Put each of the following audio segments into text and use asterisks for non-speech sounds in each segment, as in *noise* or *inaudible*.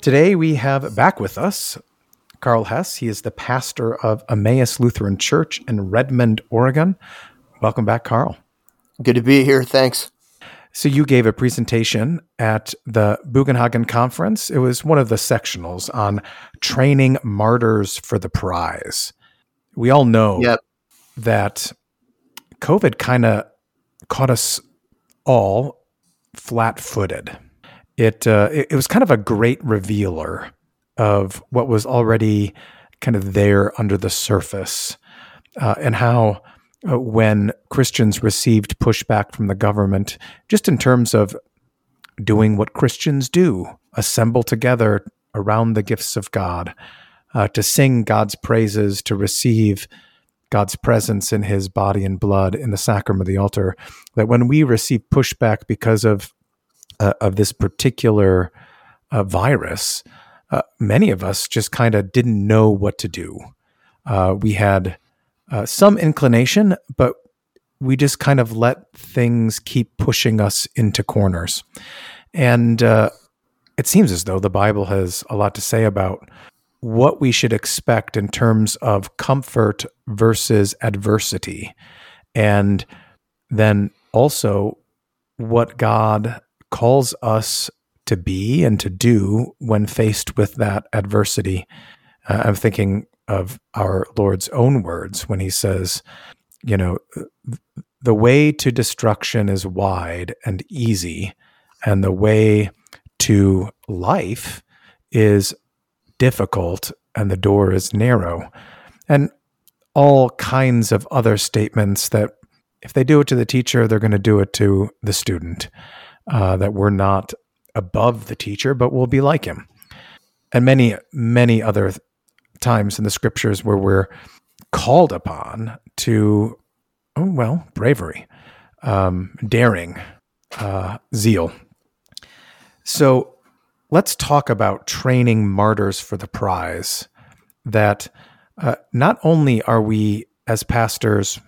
Today we have back with us Karl Hess. He is the pastor of Emmaus Lutheran Church in Redmond, Oregon. Welcome back, Karl. Good to be here. Thanks. So you gave a presentation at the Bugenhagen conference. It was one of the sectionals on training martyrs for the prize. We all know Yep. that COVID kind of caught us all flat-footed. It, uh, it it was kind of a great revealer of what was already kind of there under the surface, uh, and how uh, when Christians received pushback from the government, just in terms of doing what Christians do, assemble together around the gifts of God, uh, to sing God's praises, to receive God's presence in his body and blood in the sacrament of the altar, that when we receive pushback because of uh, of this particular uh, virus, uh, many of us just kind of didn't know what to do. Uh, we had uh, some inclination, but we just kind of let things keep pushing us into corners. And uh, it seems as though the Bible has a lot to say about what we should expect in terms of comfort versus adversity. And then also what God calls us to be and to do when faced with that adversity. Uh, I'm thinking of our Lord's own words when he says, you know, the way to destruction is wide and easy, and the way to life is difficult and the door is narrow. And all kinds of other statements that if they do it to the teacher, they're going to do it to the student, uh, that we're not above the teacher, but we'll be like him. And many, many other times in the scriptures where we're called upon to, oh, well, bravery, um, daring, uh, zeal. So let's talk about training martyrs for the prize. That uh, not only are we as pastors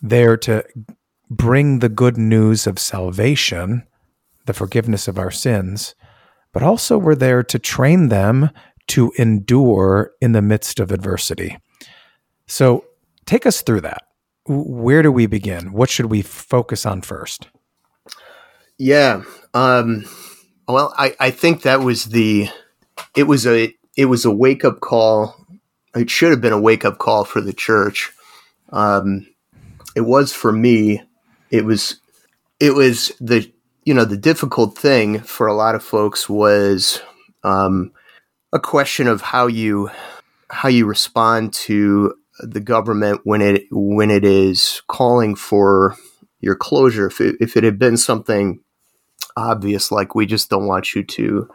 there to bring the good news of salvation, the forgiveness of our sins, but also we're there to train them to endure in the midst of adversity. So take us through that. Where do we begin? What should we focus on first? Yeah. Um, well, I, I think that was the it was a it was a wake up call. It should have been a wake up call for the church. Um, it was for me. It was it was the you know the difficult thing for a lot of folks was um, a question of how you how you respond to the government when it when it is calling for your closure. If it, if it had been something obvious, like we just don't want you to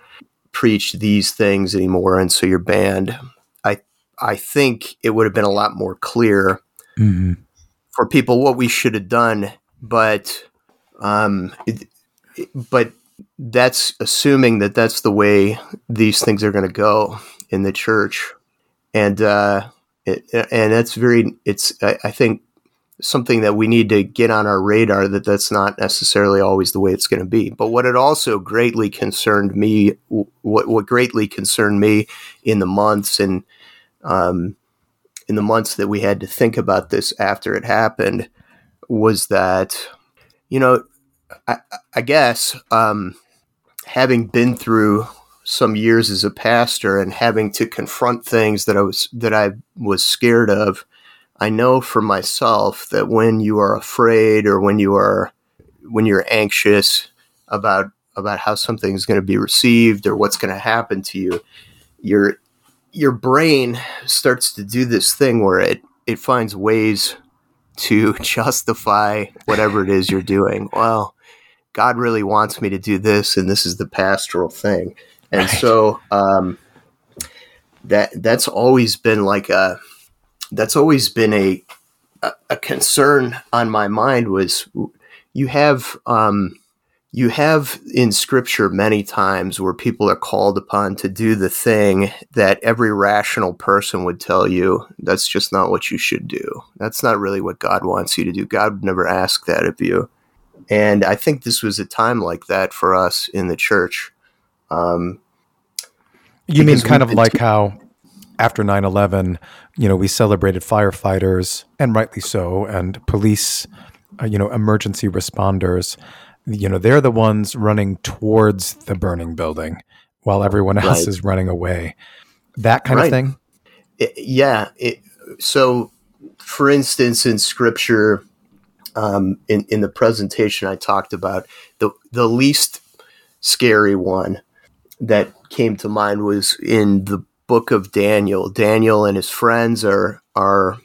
preach these things anymore, and so you're banned. I I think it would have been a lot more clear Mm-hmm. for people what we should have done, but um, it, but that's assuming that that's the way these things are going to go in the church, and uh, it, and that's very it's I, I think something that we need to get on our radar that that's not necessarily always the way it's going to be. But what it also greatly concerned me, what what greatly concerned me in the months and um, in the months that we had to think about this after it happened was that you know I, I guess um, having been through some years as a pastor and having to confront things that I was that I was scared of, I know for myself that when you are afraid or when you are when you're anxious about about how something is going to be received or what's going to happen to you, your your brain starts to do this thing where it it finds ways to *laughs* justify whatever it is you're doing. Well, God really wants me to do this, and this is the pastoral thing. and right. so um, that that's always been like a that's always been a a, concern on my mind was you have um, you have in scripture many times where people are called upon to do the thing that every rational person would tell you that's just not what you should do. That's not really what God wants you to do. God would never ask that of you. And I think this was a time like that for us in the church. Um, you mean kind of like how after 9-11 you know we celebrated firefighters and rightly so and police uh, you know emergency responders you know they're the ones running towards the burning building while everyone else right. is running away that kind right. of thing it, yeah it, so for instance in scripture um, in, in the presentation i talked about the, the least scary one that came to mind was in the book of Daniel. Daniel and his friends are are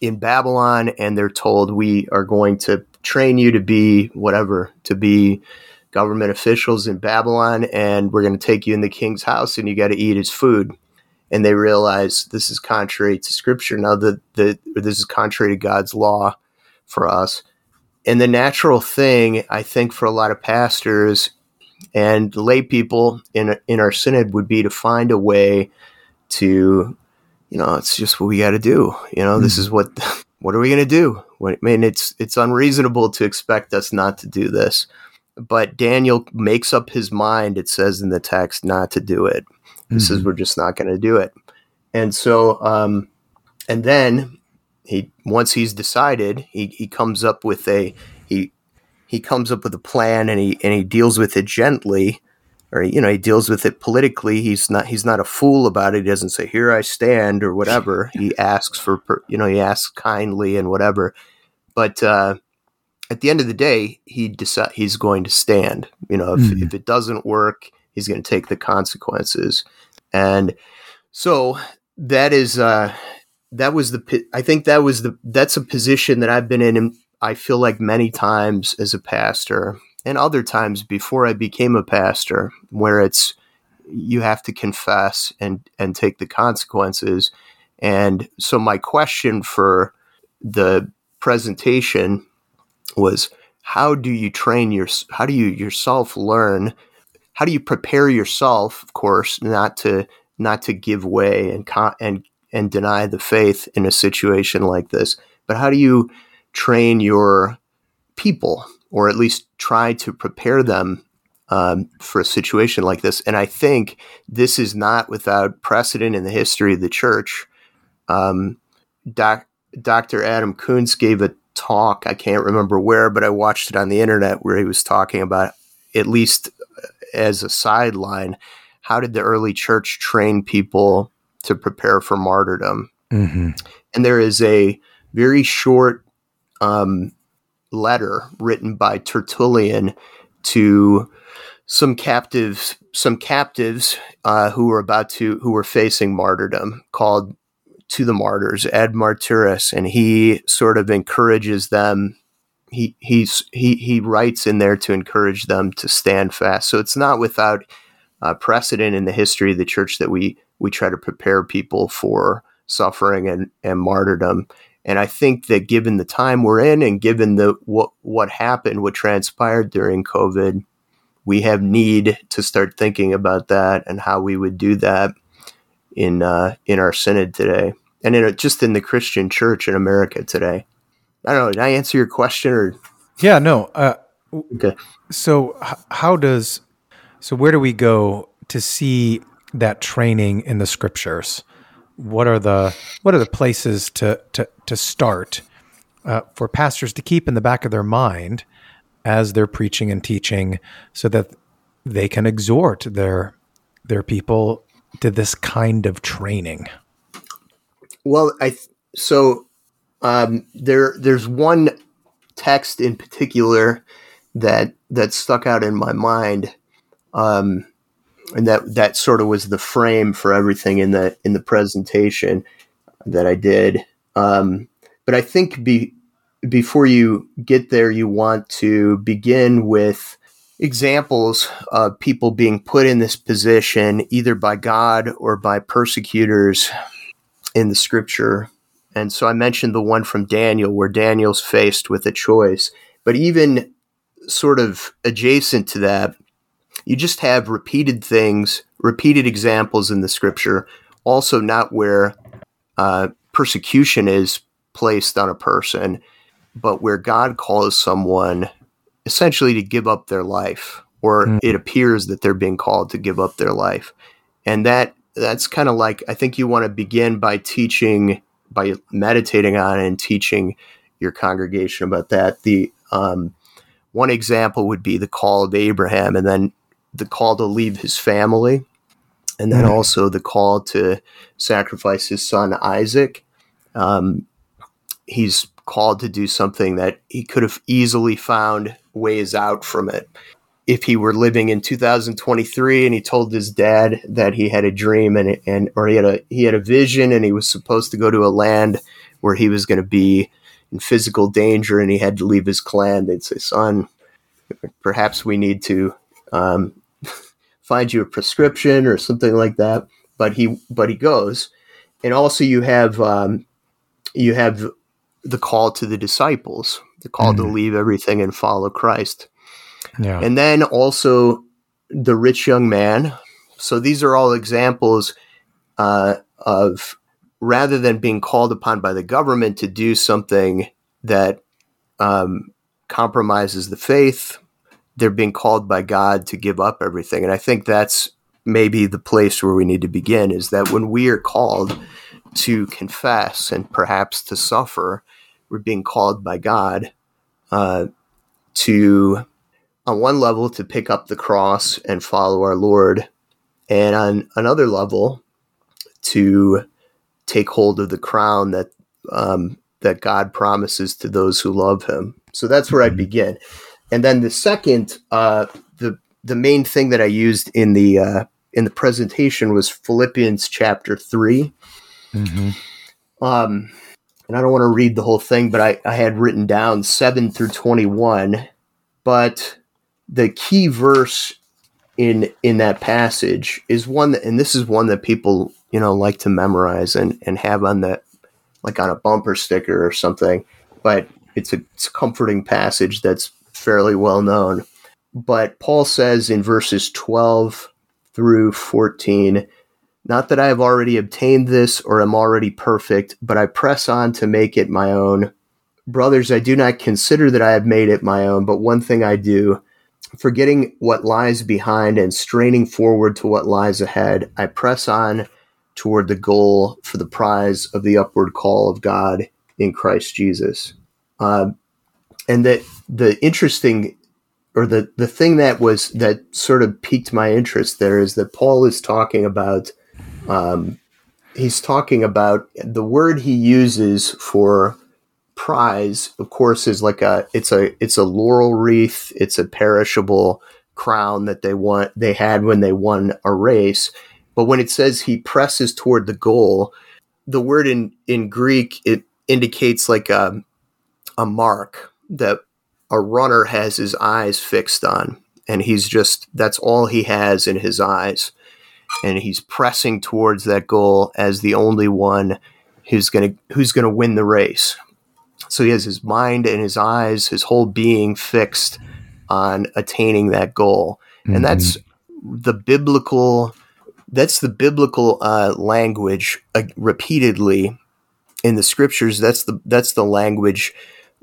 in Babylon and they're told we are going to train you to be whatever, to be government officials in Babylon and we're going to take you in the king's house and you got to eat his food. And they realize this is contrary to scripture. Now that the this is contrary to God's law for us. And the natural thing, I think, for a lot of pastors and lay people in in our synod would be to find a way to, you know, it's just what we got to do. You know, mm-hmm. this is what *laughs* what are we going to do? I mean, it's it's unreasonable to expect us not to do this. But Daniel makes up his mind. It says in the text not to do it. He mm-hmm. says we're just not going to do it. And so, um, and then he once he's decided, he he comes up with a he he comes up with a plan and he and he deals with it gently or you know he deals with it politically. He's not he's not a fool about it. He doesn't say here i stand or whatever. *laughs* He asks for you know he asks kindly and whatever. But uh, at the end of the day he decide he's going to stand. You know if, mm. if it doesn't work he's going to take the consequences. And so that is uh that was the i think that was the that's a position that i've been in and i feel like many times as a pastor and other times before I became a pastor where it's you have to confess and and take the consequences. And so my question for the presentation was how do you train your how do you yourself learn how do you prepare yourself of course not to not to give way and and and deny the faith in a situation like this but how do you train your people or at least try to prepare them um, for a situation like this. And I think this is not without precedent in the history of the church. Um, doc, Dr. Adam Koontz gave a talk, I can't remember where, but I watched it on the internet where he was talking about, at least as a sideline, how did the early church train people to prepare for martyrdom? Mm-hmm. And there is a very short um, letter written by Tertullian to some captives, some captives uh, who were about to, who were facing martyrdom, called to the martyrs, Ad Martyras, and he sort of encourages them. He he's he he writes in there to encourage them to stand fast. So it's not without uh, precedent in the history of the church that we we try to prepare people for suffering and, and martyrdom. And I think that given the time we're in and given the what what happened, what transpired during COVID, we have need to start thinking about that and how we would do that in uh, in our synod today, and in a, just in the Christian Church in America today. I don't know. Did I answer your question or? Yeah. No. Uh, okay. So h- how does so where do we go to see that training in the scriptures? what are the what are the places to to to start uh, for pastors to keep in the back of their mind as they're preaching and teaching, so that they can exhort their their people to this kind of training. Well, I th- so um, there there's one text in particular that that stuck out in my mind. Um, and that that sort of was the frame for everything in the in the presentation that I did. Um, but I think be, before you get there, you want to begin with examples of people being put in this position either by God or by persecutors in the scripture. And so I mentioned the one from Daniel where Daniel's faced with a choice. But even sort of adjacent to that, you just have repeated things, repeated examples in the scripture, also not where uh, persecution is placed on a person, but where God calls someone essentially to give up their life, or mm. it appears that they're being called to give up their life. And that that's kind of like I think you want to begin by teaching by meditating on and teaching your congregation about that. The um, one example would be the call of Abraham, and then the call to leave his family, and then mm. also the call to sacrifice his son Isaac. Um, he's called to do something that he could have easily found ways out from it. If he were living in 2023 and he told his dad that he had a dream and and or he had a he had a vision and he was supposed to go to a land where he was going to be in physical danger and he had to leave his clan, they'd say, "Son, perhaps we need to um, find you a prescription or something like that." But he but he goes, and also you have um, you have the call to the disciples, the call mm. to leave everything and follow Christ. Yeah. And then also the rich young man. So these are all examples uh, of rather than being called upon by the government to do something that um, compromises the faith, they're being called by God to give up everything. And I think that's maybe the place where we need to begin is that when we are called to confess and perhaps to suffer, we're being called by God uh, to, on one level, to pick up the cross and follow our Lord, and on another level, to take hold of the crown that um, that God promises to those who love Him. So that's where mm-hmm. I begin, and then the second, uh, the the main thing that I used in the uh, in the presentation was Philippians chapter 3 mm-hmm. Um, and I don't want to read the whole thing, but I, I had written down 7 through 21. But the key verse in in that passage is one that, and this is one that people, you know, like to memorize and, and have on the, like on a bumper sticker or something. But it's a, it's a comforting passage that's fairly well known. But Paul says in verses 12 through 14, not that I have already obtained this or am already perfect, but I press on to make it my own. Brothers, I do not consider that I have made it my own, but one thing I do, forgetting what lies behind and straining forward to what lies ahead, I press on toward the goal for the prize of the upward call of God in Christ Jesus. Uh, and that the interesting or the, the thing that was that sort of piqued my interest there is that Paul is talking about um, he's talking about the word he uses for prize of course is like a it's a it's a laurel wreath. It's a perishable crown that they want they had when they won a race. But when it says he presses toward the goal the word in in greek it indicates like a a mark that a runner has his eyes fixed on and he's just that's all he has in his eyes and he's pressing towards that goal as the only one who's going to who's going to win the race. So he has his mind and his eyes, his whole being fixed on attaining that goal, mm-hmm. and that's the biblical. That's the biblical uh, language uh, repeatedly in the scriptures. That's the that's the language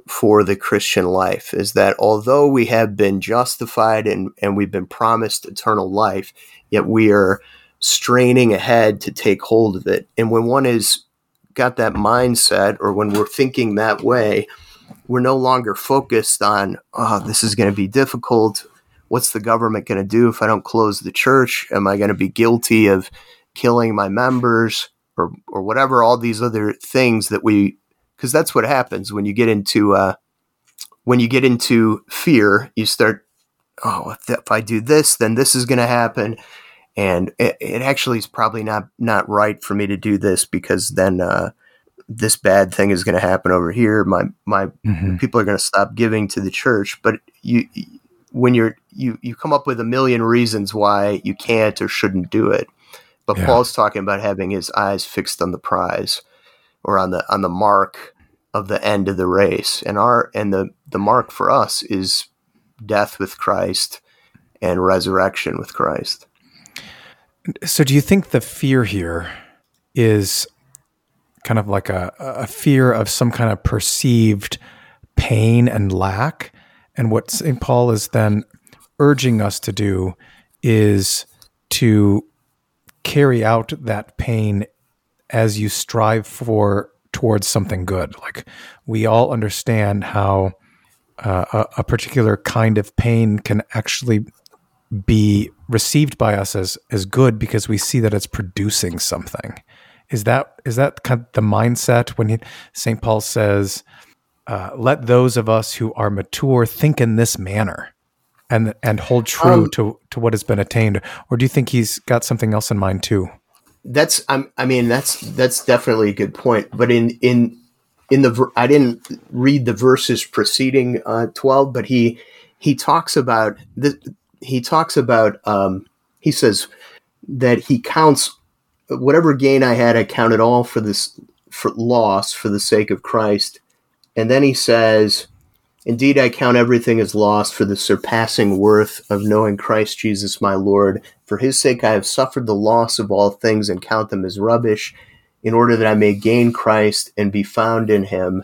for the Christian life is that although we have been justified and, and we've been promised eternal life, yet we are straining ahead to take hold of it. And when one is got that mindset or when we're thinking that way, we're no longer focused on, oh, this is going to be difficult. What's the government going to do if I don't close the church? Am I going to be guilty of killing my members or, or whatever, all these other things that we, because that's what happens when you get into, uh, when you get into fear, you start, oh, if, if I do this, then this is going to happen and it, it, actually is probably not not right for me to do this because then uh, this bad thing is going to happen over here. My my mm-hmm. people are going to stop giving to the church. But you when you're you you come up with a million reasons why you can't or shouldn't do it. But Yeah. Paul's talking about having his eyes fixed on the prize or on the on the mark of the end of the race. And our and the the mark for us is death with Christ and resurrection with Christ. So, do you think the fear here is kind of like a, a fear of some kind of perceived pain and lack? And what St. Paul is then urging us to do is to carry out that pain as you strive for towards something good. Like we all understand how uh, a, a particular kind of pain can actually be received by us as as good because we see that it's producing something. Is that is that kind of the mindset when he, St. Paul says, uh, "Let those of us who are mature think in this manner," and and hold true Um, to to what has been attained? Or do you think he's got something else in mind too? That's I'm, I mean that's that's definitely a good point. But in in in the I didn't read the verses preceding uh, twelve, but he he talks about the he talks about um, he says that he counts whatever gain I had, I counted all for this for loss for the sake of Christ. And then he says, Indeed, I count everything as lost for the surpassing worth of knowing Christ Jesus my Lord. For his sake, I have suffered the loss of all things and count them as rubbish, in order that I may gain Christ and be found in him,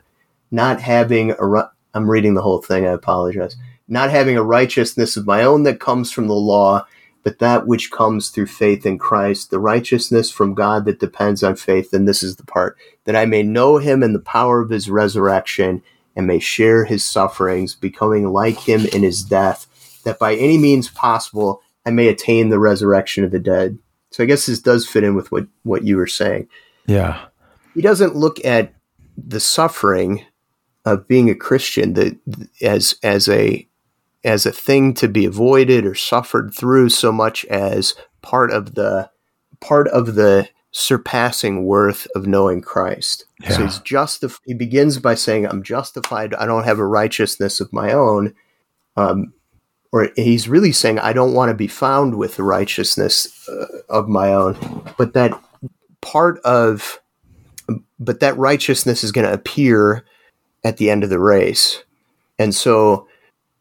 not having a. ri- I'm reading the whole thing, I apologize. Not having a righteousness of my own that comes from the law, but that which comes through faith in Christ, the righteousness from God that depends on faith. And this is the part that I may know him in the power of his resurrection and may share his sufferings, becoming like him in his death, that by any means possible I may attain the resurrection of the dead. So I guess this does fit in with what, what you were saying. Yeah, He doesn't look at the suffering of being a Christian as as a as a thing to be avoided or suffered through so much as part of the part of the surpassing worth of knowing Christ. So he's justif- he begins by saying, I'm justified, I don't have a righteousness of my own. Um, or he's really saying, I don't want to be found with a righteousness uh, of my own, but that part of, but that righteousness is going to appear at the end of the race. And so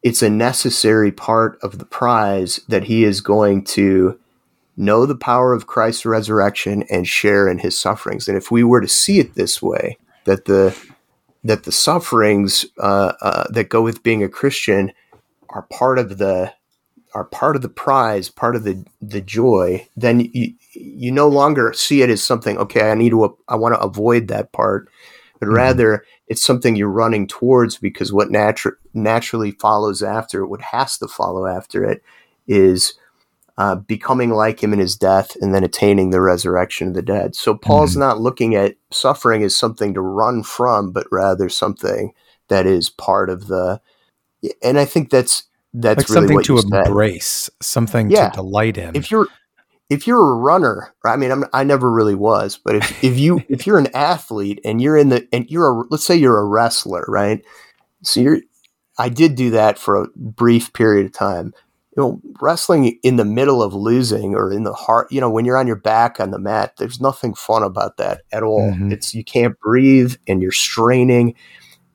it's a necessary part of the prize that he is going to know the power of Christ's resurrection and share in his sufferings. And if we were to see it this way, that the that the sufferings uh, uh, that go with being a Christian are part of the are part of the prize, part of the the joy, then you you no longer see it as something. Okay, I need to I want to avoid that part, but Mhm. rather it's something you're running towards because what natu- naturally follows after it, what has to follow after it, is uh, becoming like him in his death and then attaining the resurrection of the dead. So Paul's Mhm. not looking at suffering as something to run from, but rather something that is part of the. And I think that's that's like really something to you said. embrace, something Yeah. to delight in. If you're if you're a runner, I mean, I'm, I never really was, but if, if you if you're an athlete and you're in the and you're a let's say you're a wrestler, right? So you're I did do that for a brief period of time. You know, wrestling in the middle of losing or in the heart, you know, when you're on your back on the mat, there's nothing fun about that at all. Mhm. It's you can't breathe and you're straining,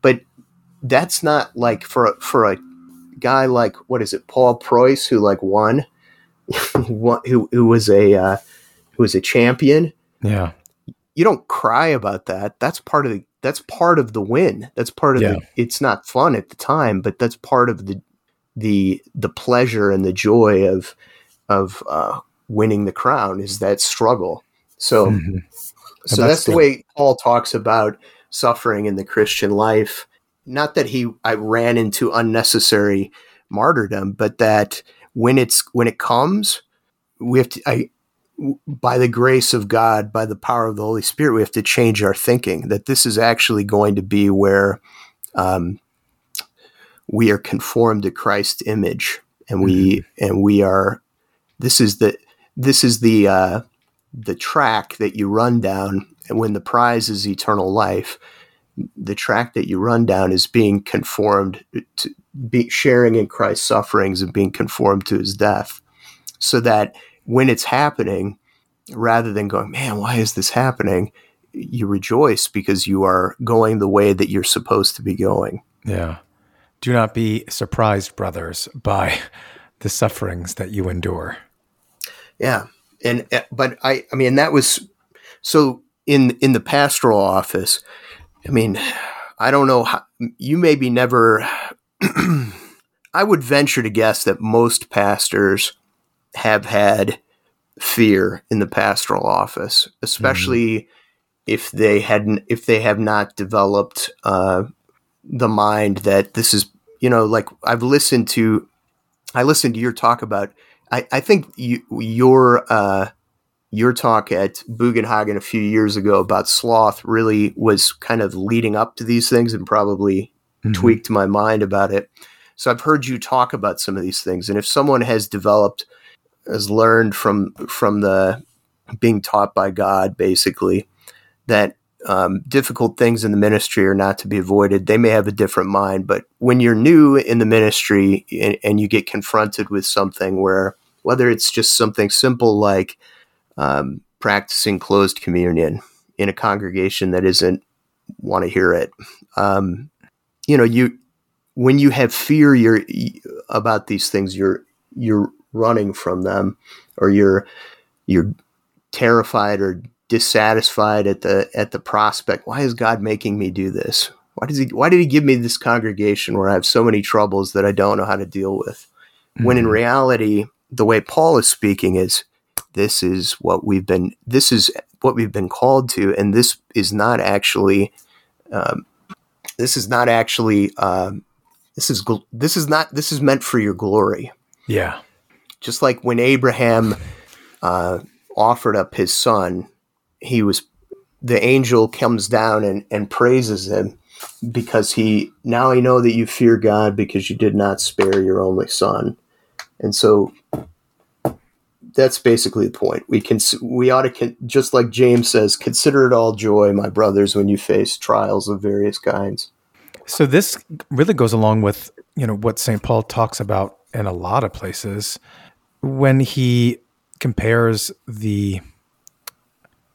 but that's not like for a, for a guy like what is it, Paul Preuss, who like won, *laughs* won- who who was a uh, who was a champion yeah, you don't cry about that. That's part of the that's part of the win. That's part of Yeah. the it's not fun at the time, but that's part of the the the pleasure and the joy of of uh, winning the crown is that struggle. So Mhm. so that's the- way Paul talks about suffering in the Christian life. Not that he I ran into unnecessary martyrdom, but that when it's when it comes, we have to I by the grace of God, by the power of the Holy Spirit, we have to change our thinking that this is actually going to be where um, we are conformed to Christ's image, and we and we are. This is the this is the uh, the track that you run down, and when the prize is eternal life, the track that you run down is being conformed to be sharing in Christ's sufferings and being conformed to his death. So that when it's happening rather than going man why is this happening? you rejoice because you are going the way that you're supposed to be going. Yeah do not be surprised brothers by the sufferings that you endure yeah and uh, but i i mean that was so in in the pastoral office I mean, I don't know how you maybe never. *clears throat* I would venture to guess that most pastors have had fear in the pastoral office, especially mm-hmm. if they hadn't, if they have not developed uh, the mind that this is, you know, like I've listened to, I listened to your talk about. I, I think you, your uh, your talk at Bugenhagen a few years ago about sloth really was kind of leading up to these things and probably mm-hmm. tweaked my mind about it. So I've heard you talk about some of these things, and if someone has developed, has learned from from the being taught by God, basically, that um, difficult things in the ministry are not to be avoided. They may have a different mind, but when you're new in the ministry and, and you get confronted with something where, whether it's just something simple like um, practicing closed communion in a congregation that isn't want to hear it. Um, you know, you when you have fear you're about these things, you're you're running from them, or you're you're terrified or dissatisfied at the at the prospect. Why is God making me do this? Why does he Why did He give me this congregation where I have so many troubles that I don't know how to deal with? Mm-hmm. When in mm-hmm. reality, the way Paul is speaking is this is what we've been this is what we've been called to and this is not actually um, this is not actually um, this is this is not this is meant for your glory yeah just like when abraham uh, offered up his son he was the angel comes down and, and praises him because he now i know that you fear god because you did not spare your only son and so that's basically the point. We can we ought to just like James says, consider it all joy, my brothers, when you face trials of various kinds. So this really goes along with you know what St. Paul talks about in a lot of places when he compares the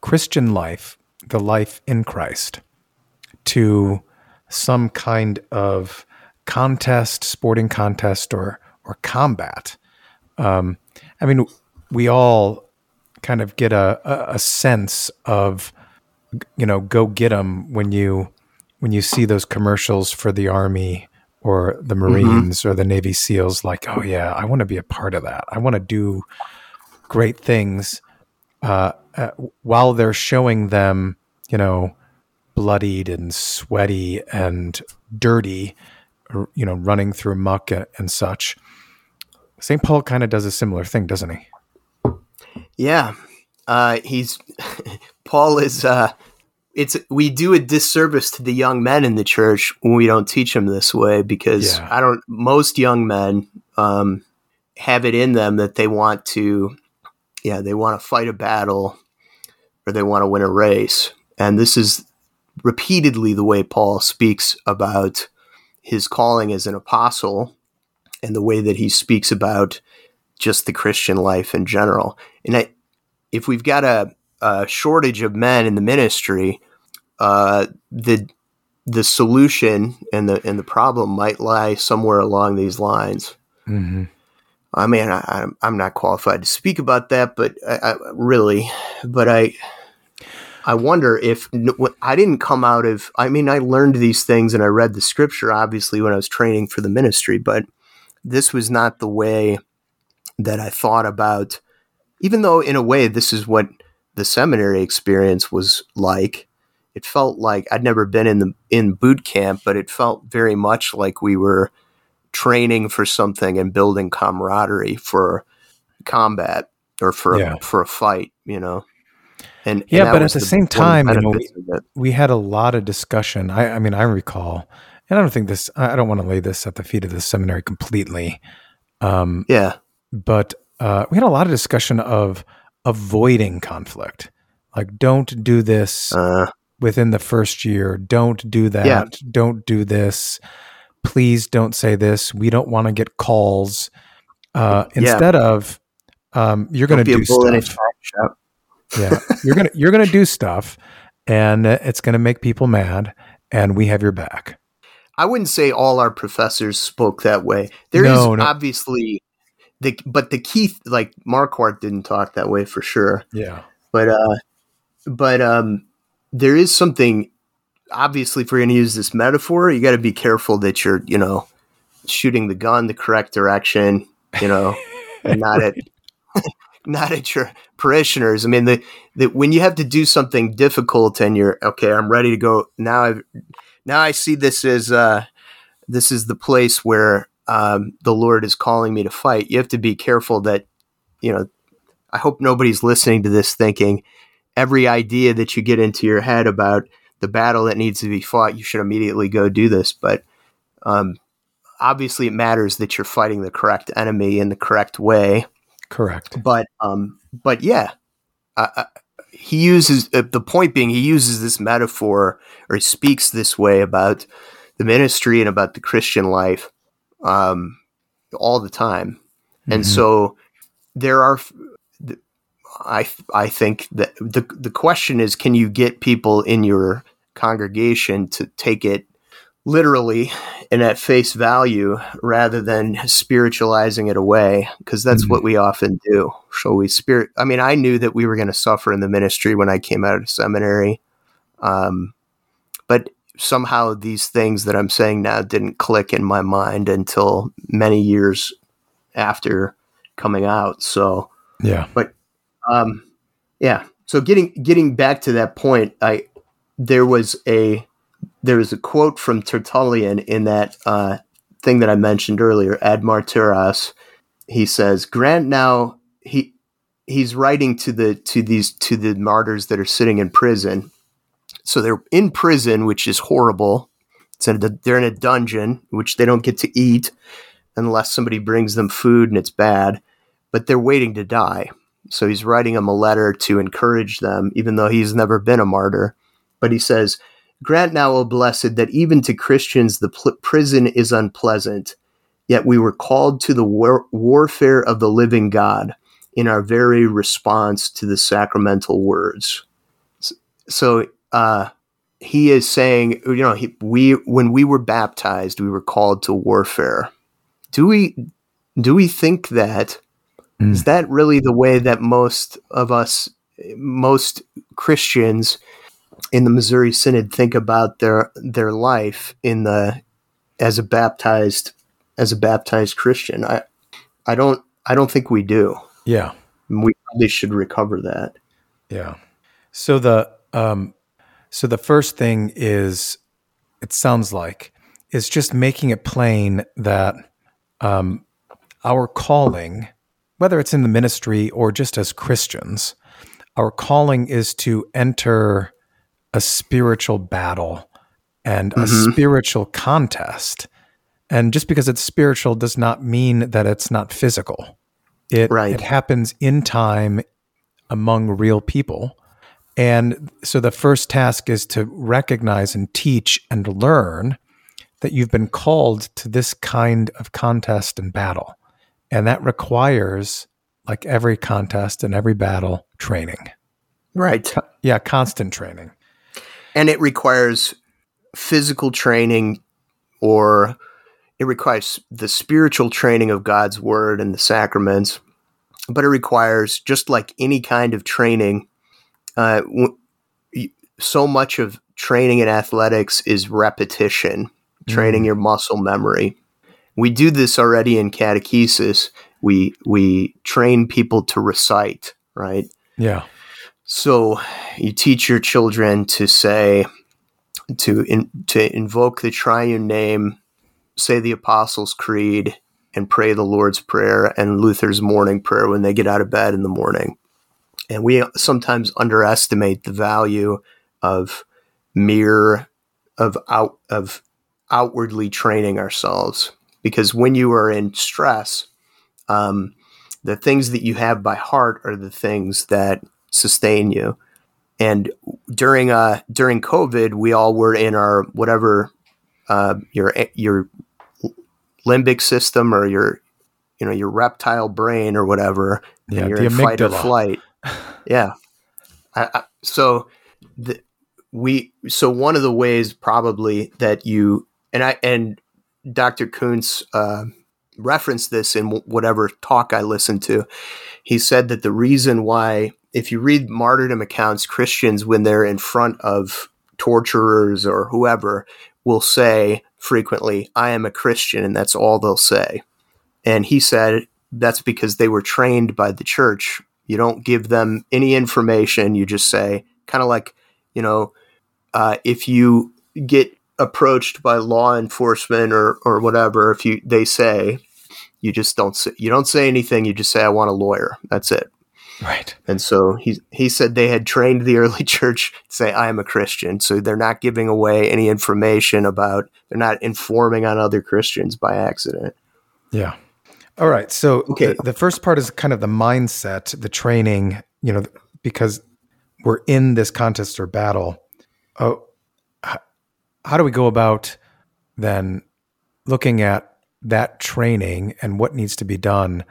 Christian life, the life in Christ, to some kind of contest, sporting contest, or or combat. Um, I mean, we all kind of get a, a, sense of you know go get them when you when you see those commercials for the army or the mm-hmm. marines mm-hmm. or the navy seals like oh yeah i want to be a part of that i want to do great things uh, uh, while they're showing them you know bloodied and sweaty and dirty you know running through muck and such st paul kind of does a similar thing doesn't he yeah, uh, he's *laughs* Paul is. Uh, it's we do a disservice to the young men in the church when we don't teach them this way because yeah. I don't. Most young men um, have it in them that they want to, yeah, they want to fight a battle or they want to win a race, and this is repeatedly the way Paul speaks about his calling as an apostle and the way that he speaks about just the Christian life in general. And I, if we've got a, a shortage of men in the ministry, uh, the the solution and the and the problem might lie somewhere along these lines. Mm-hmm. I mean, I, am not qualified to speak about that, but I, I, really, but I, I wonder if I didn't come out of. I mean, I learned these things and I read the scripture obviously when I was training for the ministry, but this was not the way that I thought about, even though in a way this is what the seminary experience was like. It felt like I'd never been in the in boot camp, but it felt very much like we were training for something and building camaraderie for combat or for yeah. a, for a fight, you know. And, and yeah, but at the, the same time, you know, we, we, had a lot of discussion. I, I mean, I recall, and I don't think this. I don't want to lay this at the feet of the seminary completely. Um, yeah, but uh, we had a lot of discussion of avoiding conflict. Like, don't do this. Uh, within the first year. Don't do that. Yeah. Don't do this. Please don't say this. We don't want to get calls. Uh, Yeah. instead of um, you're going to do a bull in a stuff. shop. *laughs* yeah, you're gonna you're gonna do stuff, and uh, it's gonna make people mad, and we have your back. I wouldn't say all our professors spoke that way. There is No, no. obviously the but the key like Marquardt didn't talk that way for sure. Yeah, But uh but um there is something obviously if we're going to use this metaphor, you got to be careful that you're, you know, shooting the gun the correct direction, you know, and not at *laughs* not at your parishioners. I mean, the, the when you have to do something difficult and you're okay, I'm ready to go now. I now I see this as uh, this is the place where um, the Lord is calling me to fight. You have to be careful that you know. I hope nobody's listening to this thinking every idea that you get into your head about the battle that needs to be fought, you should immediately go do this. But um, obviously, it matters that you're fighting the correct enemy in the correct way correct. but um but yeah uh, uh, he uses uh, the point being he uses this metaphor or he speaks this way about the ministry and about the christian life um all the time and Mhm. so there are i i think that the the question is can you get people in your congregation to take it literally and at face value rather than spiritualizing it away because that's Mhm. what we often do so we spirit i mean i knew that we were going to suffer in the ministry when i came out of seminary um, but somehow these things that i'm saying now didn't click in my mind until many years after coming out so yeah, but um, yeah. So getting getting back to that point, I there was a there was a quote from Tertullian in that uh, thing that I mentioned earlier, Ad Martyras. He says, "Grant now." He he's writing to the to these to the martyrs that are sitting in prison. So they're in prison, which is horrible. A, they're in a dungeon, which they don't get to eat unless somebody brings them food, and it's bad. But they're waiting to die. So he's writing them a letter to encourage them, even though he's never been a martyr. But he says, Grant now, O blessed, that even to Christians the pl- prison is unpleasant, yet we were called to the war- warfare of the living God in our very response to the sacramental words. So uh, he is saying, you know, he, we when we were baptized, we were called to warfare. Do we do we think that Mm. is that really the way that most of us, most Christians in the Missouri Synod think about their their life in the as a baptized as a baptized Christian? I I don't I don't think we do. yeah, We probably should recover that. yeah. So the um, so the first thing is, it sounds like, is just making it plain that um, our calling, whether it's in the ministry or just as Christians, our calling is to enter a spiritual battle and a Mhm. spiritual contest. And just because it's spiritual does not mean that it's not physical. It, Right. it happens in time among real people. And so the first task is to recognize and teach and learn that you've been called to this kind of contest and battle. And that requires, like every contest and every battle, training. Right. Yeah, constant training. And it requires physical training or it requires the spiritual training of God's word and the sacraments. But it requires, just like any kind of training, uh, so much of training in athletics is repetition, training Mm. your muscle memory. We do this already in catechesis. We we train people to recite, right? Yeah. So you teach your children to say, to in, to invoke the triune name, say the Apostles' Creed, and pray the Lord's Prayer and Luther's morning prayer when they get out of bed in the morning. And we sometimes underestimate the value of mere of out of outwardly training ourselves because when you are in stress, um, the things that you have by heart are the things that sustain you and during uh during COVID, we all were in our whatever uh, your your limbic system or your you know your reptile brain or whatever. Yeah, you're the in fight or amygdala. flight. *laughs* yeah. I, I, so the, we so one of the ways probably that you and I and Dr. Koontz uh, referenced this in whatever talk I listened to. He said that the reason why, if you read martyrdom accounts, Christians when they're in front of torturers or whoever will say frequently, "I am a Christian," and that's all they'll say. And he said that's because they were trained by the church. You don't give them any information. You just say, kind of like, you know, uh, if you get approached by law enforcement or or whatever, if you they say, you just don't say you don't say anything. You just say, "I want a lawyer." That's it. Right. And so he he said they had trained the early *laughs* church to say, "I am a Christian." So they're not giving away any information about. They're not informing on other Christians by accident. Yeah. All right. So Okay. the, the first part is kind of the mindset, the training, you know, because we're in this contest or battle. Oh, how do we go about then looking at that training and what needs to be done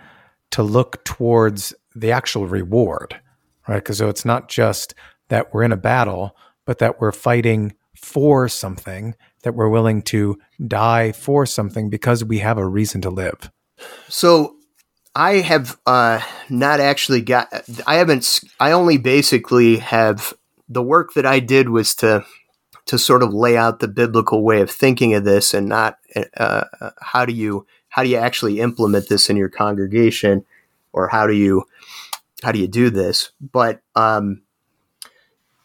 to look towards the actual reward, right? Because so it's not just that we're in a battle, but that we're fighting for something, that we're willing to die for something because we have a reason to live. So I have uh, not actually got. I haven't. I only basically have the work that I did was to to sort of lay out the biblical way of thinking of this, and not uh, uh, how do you how do you actually implement this in your congregation, or how do you how do you do this? But um,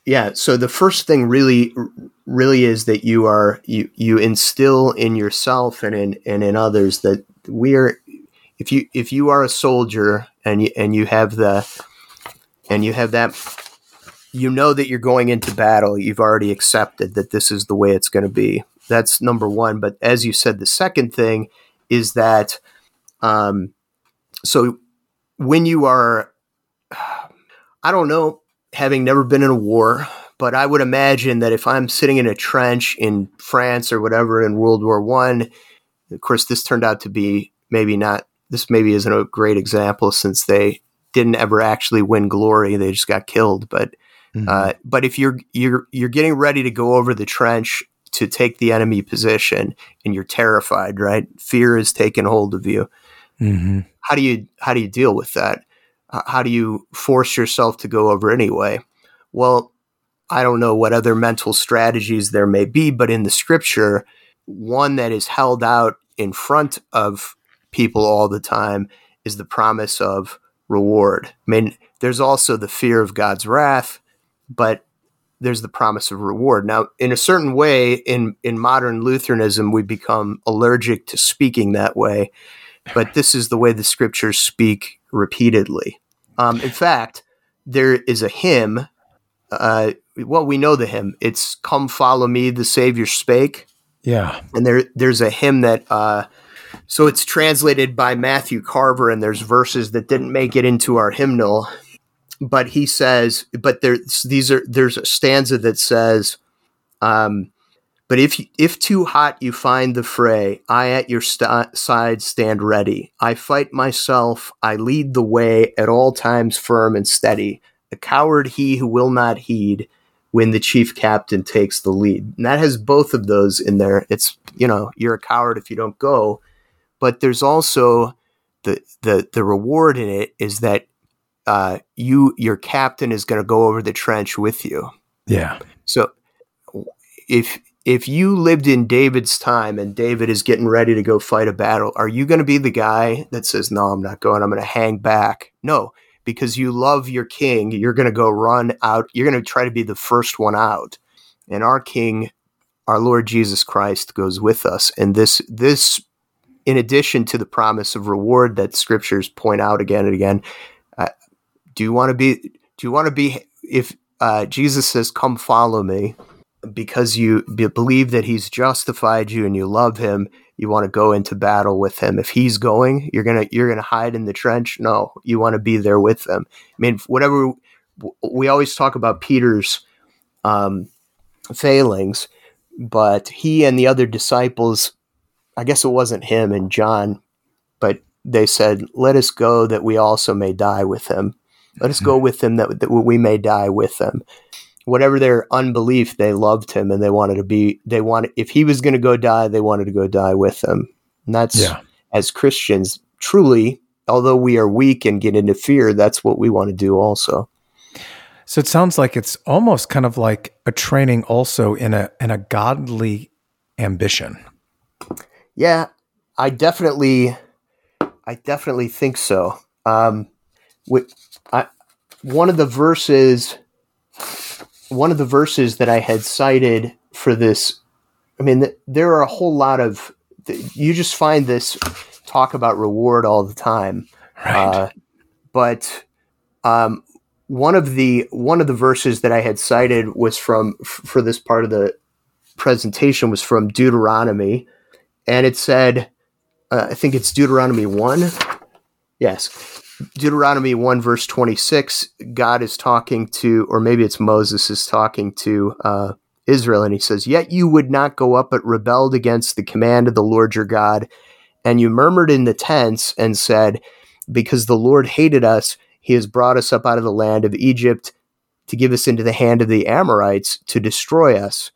yeah, so the first thing really really is that you are you you instill in yourself and in and in others that we are if you if you are a soldier and you and you have the and you have that you know that you're going into battle you've already accepted that this is the way it's going to be that's number one but as you said the second thing is that um so when you are i don't know having never been in a war but i would imagine that if i'm sitting in a trench in france or whatever in world war one of course this turned out to be maybe not this maybe isn't a great example since they didn't ever actually win glory they just got killed but uh, but if you're you're you're getting ready to go over the trench to take the enemy position and you're terrified right? Fear is taking hold of you. Mm-hmm. how do you how do you deal with that how do you force yourself to go over anyway? Well i don't know what other mental strategies there may be but in the scripture one that is held out in front of people all the time is the promise of reward. I mean there's also the fear of god's wrath but there's the promise of reward. Now in a certain way in in modern lutheranism we become allergic to speaking that way but this is the way the scriptures speak repeatedly. Um, in fact, there is a hymn. Uh, well, we know the hymn. It's "Come, follow me, the Savior spake," Yeah. and there there's a hymn that. Uh, so it's translated by Matthew Carver, and there's verses that didn't make it into our hymnal, but he says, but there these are there's a stanza that says, um, but if if too hot you find the fray, I at your st- side stand ready. I fight myself. I lead the way at all times, firm and steady. A coward he who will not heed when the chief captain takes the lead. And that has both of those in there. It's you know you're a coward if you don't go, but there's also the the the reward in it is that uh, you your captain is going to go over the trench with you. Yeah. So if if you lived in David's time and David is getting ready to go fight a battle, are you going to be the guy that says, "No, I'm not going. I'm going to hang back"? No, because you love your king, you're going to go run out. You're going to try to be the first one out. And our king, our Lord Jesus Christ goes with us. And this this in addition to the promise of reward that scriptures point out again and again, uh, do you want to be do you want to be if uh, Jesus says, "Come follow me," because you be- believe that He's justified you and you love Him, you want to go into battle with Him. If He's going, you're gonna you're gonna hide in the trench. No, you want to be there with them. I mean, whatever we always talk about Peter's um, failings, but he and the other disciples, I guess it wasn't him and John, but they said, Let us go that we also may die with him. Let us go mm-hmm. with him that, that we may die with him. Whatever their unbelief, they loved him and they wanted to be, they wanted, if he was going to go die, they wanted to go die with him. And that's, yeah. as Christians, truly, although we are weak and get into fear, that's what we want to do also. So it sounds like it's almost kind of like a training also in a in a godly ambition. Yeah, I definitely I definitely think so. Um with, I, one of the verses one of the verses that I had cited for this I mean there are a whole lot of you just find this talk about reward all the time. Right. Uh, but um, one of the one of the verses that I had cited was from for this part of the presentation was from Deuteronomy, and it said, uh, I think it's Deuteronomy one. Yes, Deuteronomy one verse twenty six. God is talking to, or maybe it's Moses is talking to uh, Israel, and he says, "Yet you would not go up, but rebelled against the command of the Lord your God, and you murmured in the tents and said, because the Lord hated us." He has brought us up out of the land of Egypt to give us into the hand of the Amorites to destroy us.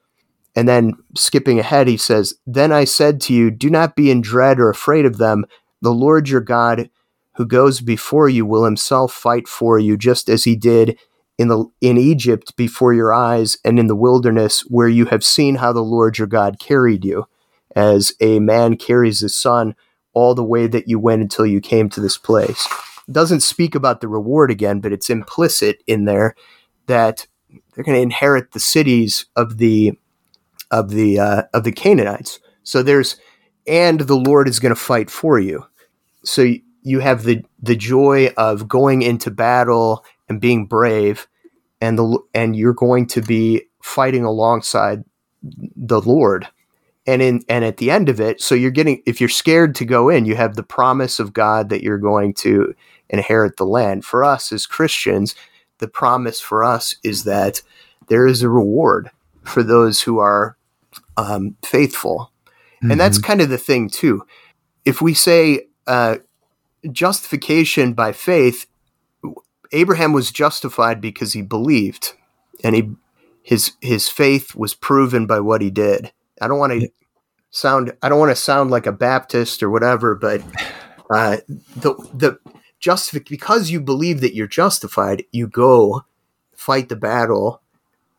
And then skipping ahead, he says, Then I said to you, Do not be in dread or afraid of them. The Lord your God, who goes before you, will himself fight for you, just as he did in, the, in Egypt before your eyes and in the wilderness, where you have seen how the Lord your God carried you, as a man carries his son all the way that you went until you came to this place It doesn't speak about the reward again, but it's implicit in there that they're going to inherit the cities of the of the uh, of the Canaanites. So there's and the Lord is going to fight for you. So you have the the joy of going into battle and being brave, and the and you're going to be fighting alongside the Lord. And in and at the end of it, so you're getting if you're scared to go in, you have the promise of God that you're going to inherit the land. For us as Christians, the promise for us is that there is a reward for those who are um, faithful. Mm-hmm. And that's mm-hmm. kind of the thing, too. If we say uh, justification by faith, Abraham was justified because he believed, and he his his faith was proven by what he did. I don't want to sound I don't want to sound like a Baptist or whatever, but uh, the the justify because you believe that you're justified, you go fight the battle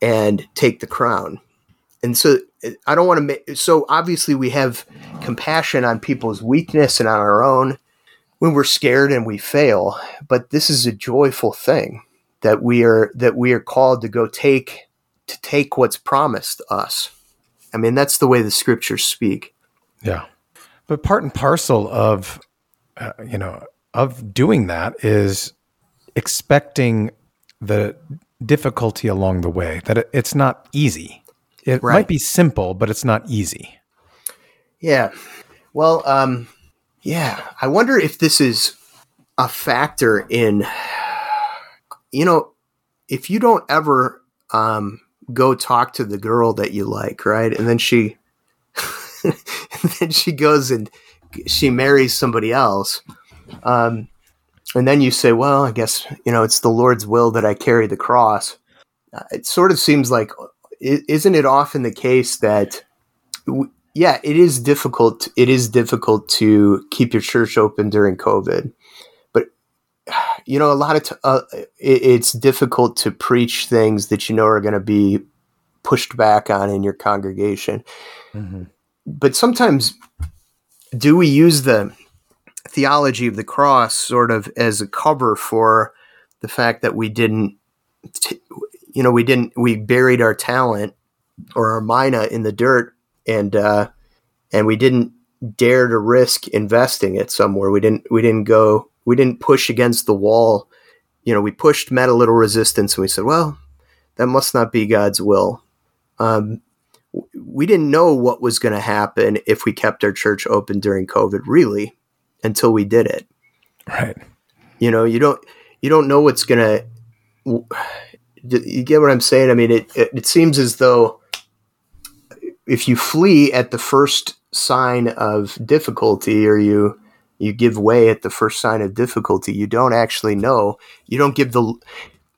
and take the crown. And so I don't want to make so obviously we have compassion on people's weakness and on our own when we're scared and we fail, but this is a joyful thing that we are that we are called to go take to take what's promised us. I mean, that's the way the scriptures speak. Yeah. But part and parcel of uh, you know, of doing that is expecting the difficulty along the way, that it's not easy. It right. might be simple, but it's not easy. Yeah. Well, um, yeah. I wonder if this is a factor in, you know, if you don't ever um, go talk to the girl that you like, right? And then she, and *laughs* then she goes and she marries somebody else um, and then you say, well, I guess, you know, it's the Lord's will that I carry the cross. Uh, it sort of seems like, isn't it often the case that, yeah, it is difficult. It is difficult to keep your church open during COVID. But, *sighs* you know, a lot of, t- uh, it, it's difficult to preach things that you know are going to be pushed back on in your congregation. Mm-hmm. But sometimes, do we use the theology of the cross sort of as a cover for the fact that we didn't, t- you know, we didn't, we buried our talent or our mina in the dirt and, uh, and we didn't dare to risk investing it somewhere. We didn't, we didn't go, we didn't push against the wall. You know, we pushed, met a little resistance and we said, well, that must not be God's will. Um, we didn't know what was going to happen if we kept our church open during COVID, really until we did it. Right. You know, you don't you don't know what's gonna *sighs* You get what I'm saying? I mean, it, it, it seems as though if you flee at the first sign of difficulty or you you give way at the first sign of difficulty, you don't actually know. You don't give the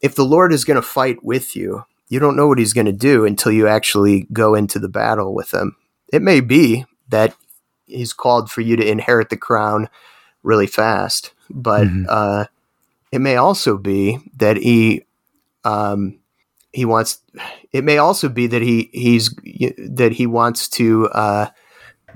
if the Lord is going to fight with you, you don't know what he's going to do until you actually go into the battle with him. It may be that he's called for you to inherit the crown really fast, but mm-hmm. uh, it may also be that he um, he wants. It may also be that he he's that he wants to uh,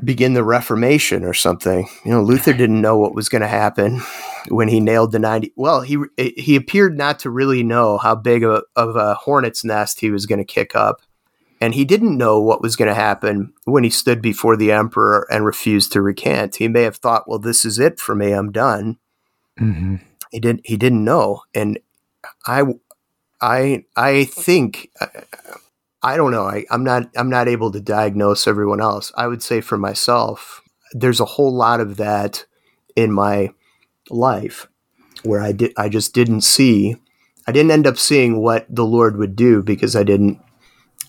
begin the Reformation or something. You know, Luther didn't know what was going to happen when he nailed the 90 well he he appeared not to really know how big of a, of a hornet's nest he was going to kick up and he didn't know what was going to happen when he stood before the emperor and refused to recant he may have thought well this is it for me i'm done mm-hmm. he didn't he didn't know and i i i think i don't know I, i'm not i'm not able to diagnose everyone else i would say for myself there's a whole lot of that in my life where I did I just didn't see I didn't end up seeing what the Lord would do because I didn't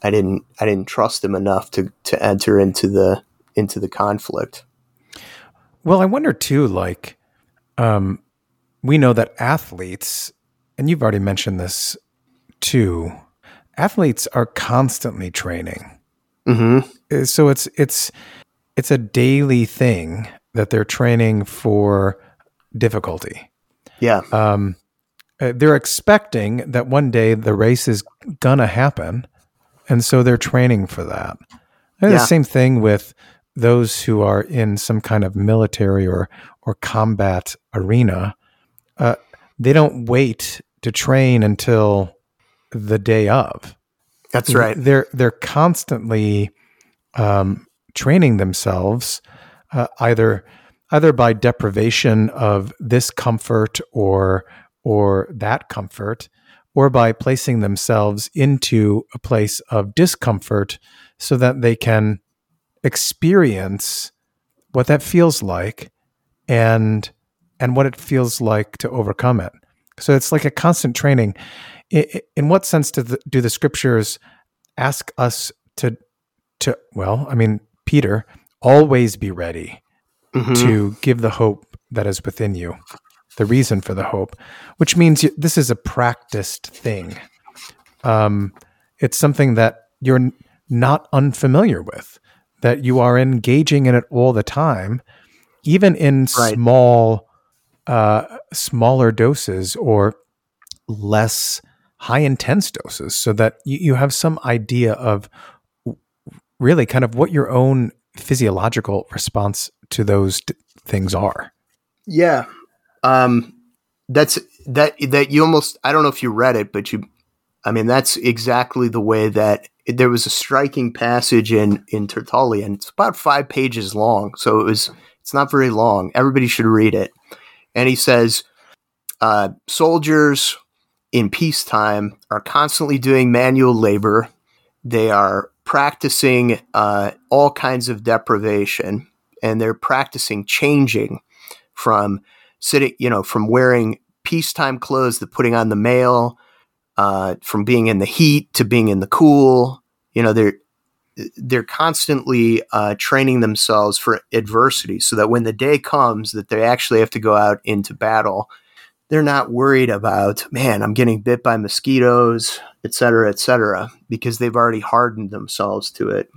I didn't I didn't trust him enough to to enter into the into the conflict. Well, I wonder too like um we know that athletes and you've already mentioned this too. Athletes are constantly training. Mm-hmm. So it's it's it's a daily thing that they're training for difficulty. Yeah. Um, uh, they're expecting that one day the race is gonna happen, and so they're training for that. And yeah. the same thing with those who are in some kind of military or or combat arena. Uh, they don't wait to train until the day of. That's right. They're they're constantly um, training themselves, uh, either either by deprivation of this comfort or or that comfort or by placing themselves into a place of discomfort so that they can experience what that feels like and and what it feels like to overcome it so it's like a constant training in what sense do the, do the scriptures ask us to to well i mean peter always be ready mm-hmm. to give the hope that is within you, the reason for the hope, which means you, this is a practiced thing. Um, it's something that you're not unfamiliar with, that you are engaging in it all the time, even in right. small, uh, smaller doses or less high intense doses, so that you, you have some idea of really kind of what your own physiological response to those t- things are. Yeah. Um, that's that, that you almost, I don't know if you read it, but you, I mean, that's exactly the way that there was a striking passage in, in Tertullian. It's about five pages long. So it was, it's not very long. Everybody should read it. And he says, uh, soldiers in peacetime are constantly doing manual labor. They are practicing uh, all kinds of deprivation and they're practicing changing from sitting, you know, from wearing peacetime clothes to putting on the mail, uh, from being in the heat to being in the cool. You know, they're they're constantly uh, training themselves for adversity, so that when the day comes that they actually have to go out into battle, they're not worried about man, I'm getting bit by mosquitoes, et cetera, et cetera, because they've already hardened themselves to it.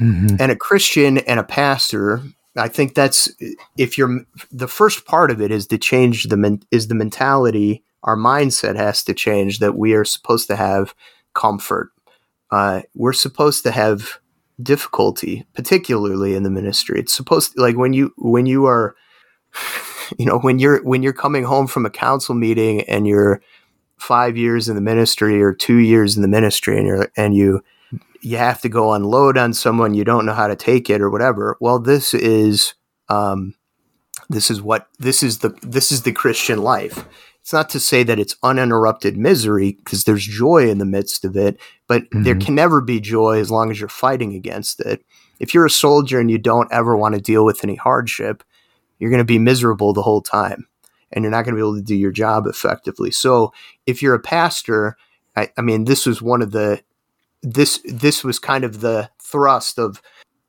Mm-hmm. And a Christian and a pastor I think that's if you're the first part of it is to change the is the mentality. Our mindset has to change that we are supposed to have comfort. Uh, we're supposed to have difficulty, particularly in the ministry. It's supposed to, like when you when you are, *laughs* you know, when you're when you're coming home from a council meeting and you're five years in the ministry or two years in the ministry and you're and you you have to go unload on someone you don't know how to take it or whatever well this is um, this is what this is the this is the christian life it's not to say that it's uninterrupted misery because there's joy in the midst of it but mm-hmm. there can never be joy as long as you're fighting against it if you're a soldier and you don't ever want to deal with any hardship you're going to be miserable the whole time and you're not going to be able to do your job effectively so if you're a pastor I, I mean, this was one of the this this was kind of the thrust of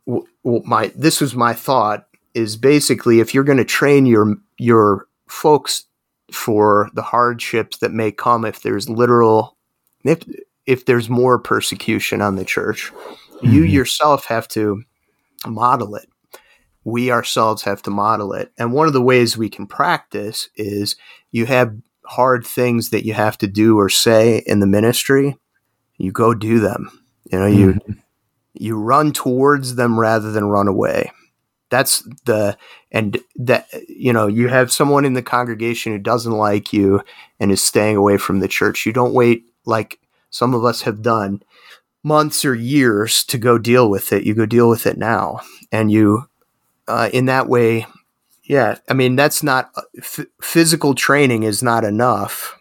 w- w- my this was my thought is basically if you're going to train your your folks for the hardships that may come if there's literal if if there's more persecution on the church mm-hmm. you yourself have to model it we ourselves have to model it. And one of the ways we can practice is you have hard things that you have to do or say in the ministry you go do them. You know you mm-hmm. you run towards them rather than run away. That's the and that you know you have someone in the congregation who doesn't like you and is staying away from the church. You don't wait like some of us have done months or years to go deal with it. You go deal with it now. And you uh, in that way yeah i mean that's not uh, f- physical training is not enough.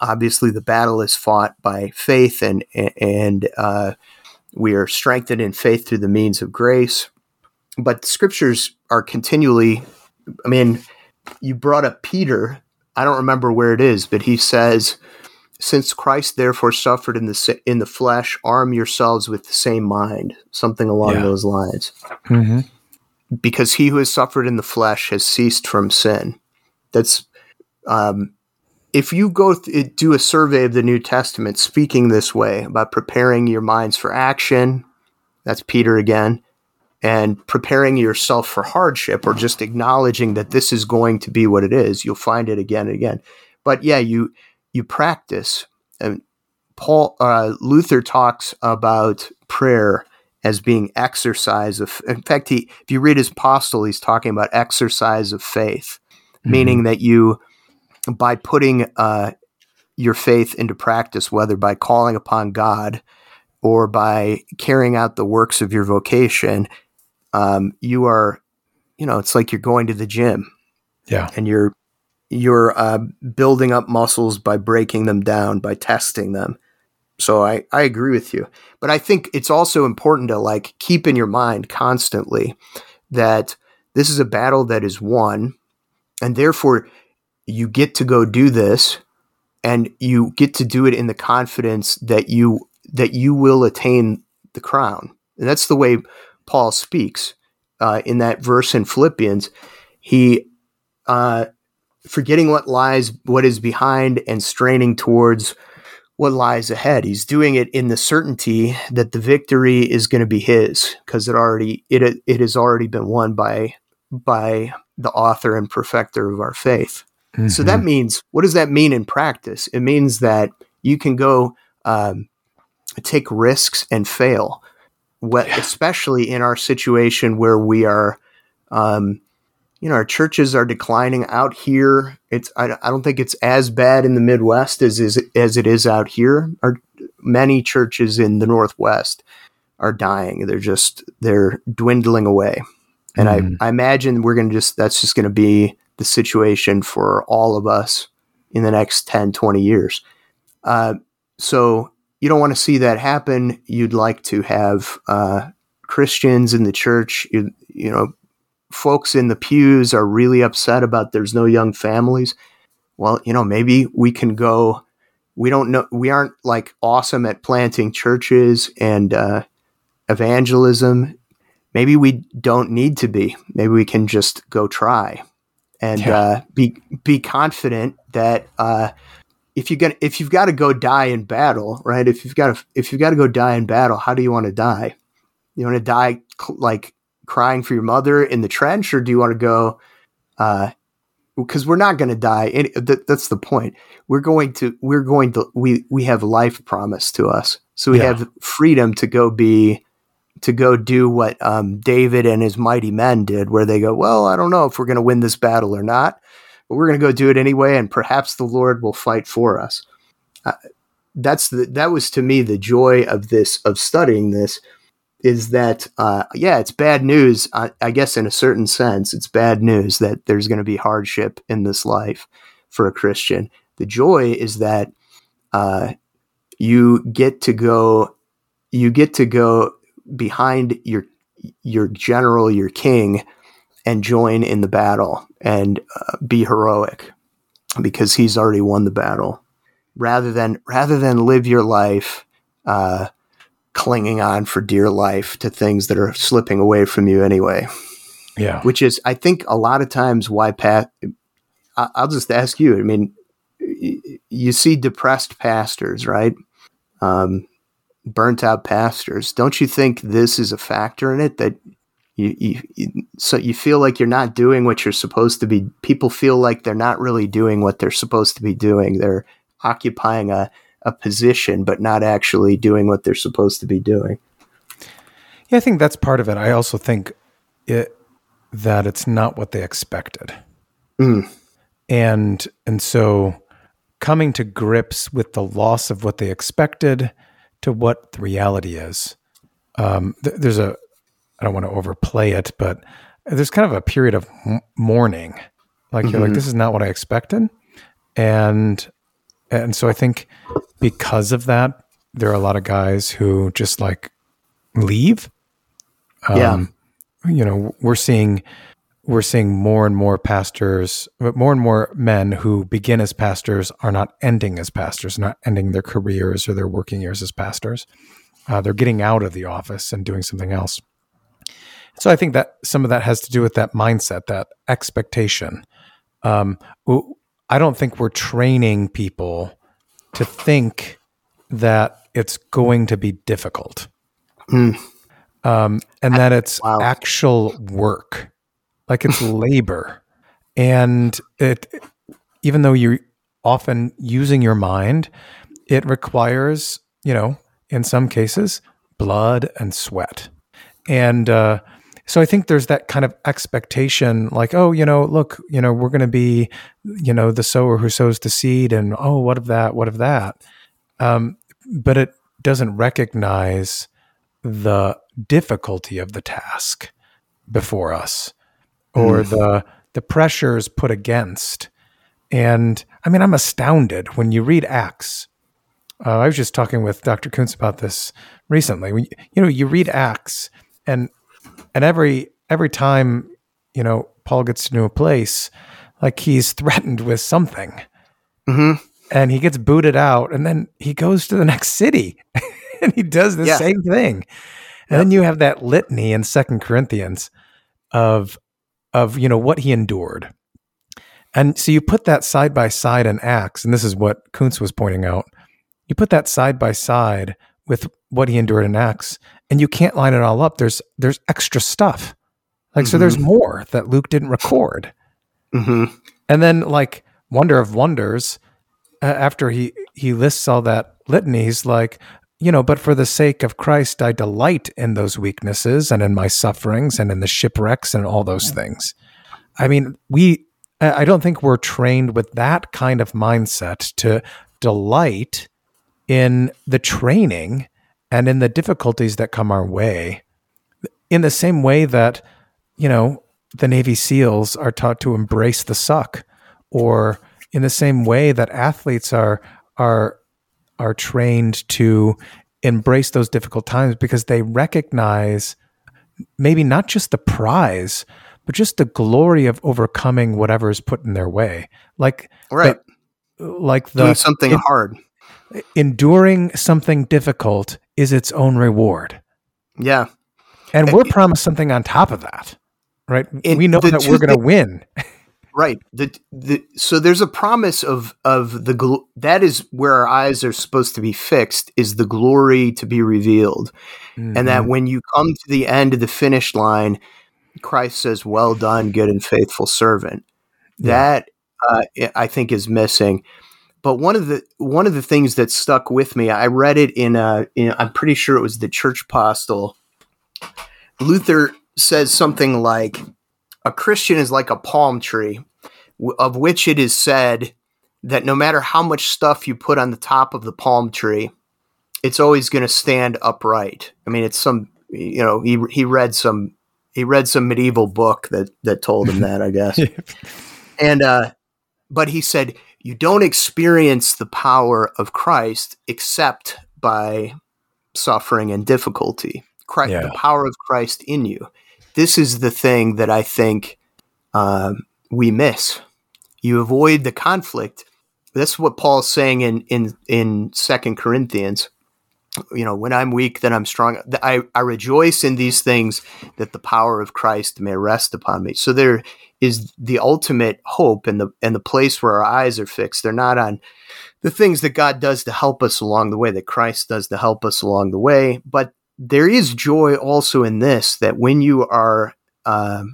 Obviously the battle is fought by faith and and uh, we are strengthened in faith through the means of grace. But the scriptures are continually i mean you brought up peter. I don't remember where it is but he says since christ therefore suffered in the in the flesh arm yourselves with the same mind. Something along yeah. those lines. Mm-hmm. Because he who has suffered in the flesh has ceased from sin. That's um, if you go th- do a survey of the new testament speaking this way about preparing your minds for action that's peter again and preparing yourself for hardship or just acknowledging that this is going to be what it is you'll find it again and again. But yeah you you practice. And paul uh, luther talks about prayer as being exercise of in fact he if you read his Postil he's talking about exercise of faith mm-hmm. meaning that you by putting uh, your faith into practice whether by calling upon god or by carrying out the works of your vocation um, you are, you know, it's like you're going to the gym. Yeah. And you're, you're uh, building up muscles by breaking them down, by testing them. So I, I agree with you. But I think it's also important to like keep in your mind constantly that this is a battle that is won. And therefore, you get to go do this and you get to do it in the confidence that you that you will attain the crown. And that's the way Paul speaks uh, in that verse in Philippians. He, uh, forgetting what lies, what is behind, and straining towards what lies ahead. He's doing it in the certainty that the victory is going to be his because it already it it has already been won by by the author and perfecter of our faith. Mm-hmm. So that mm-hmm. means what does that mean in practice? It means that you can go um, take risks and fail what, especially in our situation where we are, um, you know, our churches are declining out here. It's I, I don't think it's as bad in the Midwest as is as it is out here. Our many churches in the Northwest are dying. They're just they're dwindling away, and mm. I, mm-hmm. I imagine we're gonna just that's just gonna be the situation for all of us in the next 10, 20 years. Uh, so you don't want to see that happen. You'd like to have uh, Christians in the church, you, you know, folks in the pews are really upset about there's no young families. Well, you know, maybe we can go. We don't know. We aren't like awesome at planting churches and uh, evangelism. Maybe we don't need to be. Maybe we can just go try and yeah. uh, be be confident that uh, if you get if you've got to go die in battle, right? If you've got to if you've got to go die in battle, how do you want to die? You want to die like crying for your mother in the trench, or do you want to go? Because uh, we're not going to die. That, that's the point. We're going to we're going to we we have life promised to us, so we yeah. have freedom to go be to go do what um, David and his mighty men did, where they go, well, I don't know if we're going to win this battle or not but we're going to go do it anyway, and perhaps the Lord will fight for us. Uh, that's the, that was to me the joy of this of studying this is that uh, yeah it's bad news I, I, guess in a certain sense it's bad news that there's going to be hardship in this life for a christian the joy is that uh, you get to go you get to go behind your your general your king and join in the battle and uh, be heroic because he's already won the battle. rather than rather than live your life uh, clinging on for dear life to things that are slipping away from you anyway. Yeah. Which is, I think, a lot of times why Pat. I'll just ask you. I mean, you see depressed pastors, right? Um, burnt out pastors. Don't you think this is a factor in it that you, you, you, so you feel like you're not doing what you're supposed to be people feel like they're not really doing what they're supposed to be doing they're occupying a, a position but not actually doing what they're supposed to be doing yeah i think that's part of it i also think it that it's not what they expected mm. and and so coming to grips with the loss of what they expected to what the reality is um, th- there's a I don't want to overplay it, but there's kind of a period of mourning. Like mm-hmm. you're like, mm-hmm. this is not what I expected. And and so I think because of that, there are a lot of guys who just like leave. Um, yeah. You know, we're seeing we're seeing more and more pastors, but more and more men who begin as pastors are not ending as pastors, not ending their careers or their working years as pastors. Uh, they're getting out of the office and doing something else. So I think that some of that has to do with that mindset, that expectation. Um, I don't think we're training people to think that it's going to be difficult, mm. um, and that it's wow. actual work, like it's *laughs* labor, and it. Even though you're often using your mind, it requires, you know, in some cases, blood and sweat, and uh, so I think there's that kind of expectation, like, oh, you know, look, you know, we're going to be, you know, the sower who sows the seed, and oh, what of that? What of that? Um, but it doesn't recognize the difficulty of the task before us, or mm. the the pressures put against. And I mean, I'm astounded when you read Acts. Uh, I was just talking with Dr. Koontz about this recently. When, you know, you read Acts, and and every every time you know Paul gets to a place, like he's *laughs* threatened with something, mm-hmm. and he gets booted out, and then he goes to the next city, *laughs* and he does the yeah. same thing, and then you have that litany in Second Corinthians of of you know what he endured. And so you put that side by side in Acts, and this is what Koontz was pointing out. You put that side by side with what he endured in Acts, and you can't line it all up. There's there's extra stuff. Like mm-hmm. so there's more that Luke didn't record. Mm-hmm. And then like wonder of wonders uh, after he he lists all that litany he's like you know but for the sake of Christ I delight in those weaknesses and in my sufferings and in the shipwrecks and all those things. I mean we I don't think we're trained with that kind of mindset to delight in the training and in the difficulties that come our way, in the same way that, you know, the Navy SEALs are taught to embrace the suck, or in the same way that athletes are are are trained to embrace those difficult times because they recognize maybe not just the prize, but just the glory of overcoming whatever is put in their way. Like right, the, like the doing something hard enduring something difficult is its own reward. Yeah. And we're promised something on top of that, right? we know that we're going to win. right. The, the, so there's a promise of, of the, gl- that is where our eyes are supposed to be fixed is the glory to be revealed. Mm-hmm. And that mm-hmm. when you come to the end of the finish line, Christ says, well done, good and faithful servant. Yeah. That, uh, I think is missing. But one of the one of the things that stuck with me, I read it in a, in, I'm pretty sure it was the Church Postil. Luther says something like, "A Christian is like a palm tree, of which it is said that no matter how much stuff you put on the top of the palm tree, it's always going to stand upright." I mean, it's some you know he he read some he read some medieval book that that told him *laughs* that, I guess. and uh, but he said you don't experience the power of Christ except by suffering and difficulty. Christ, yeah. The power of Christ in you. This is the thing that I think uh, we miss. You avoid the conflict that's what Paul's saying in in in Second Corinthians. You know, when I'm weak, then I'm strong. I, I rejoice in these things that the power of Christ may rest upon me. So there is the ultimate hope and the and the place where our eyes are fixed. They're not on the things that God does to help us along the way, that Christ does to help us along the way. But there is joy also in this that when you are, uh,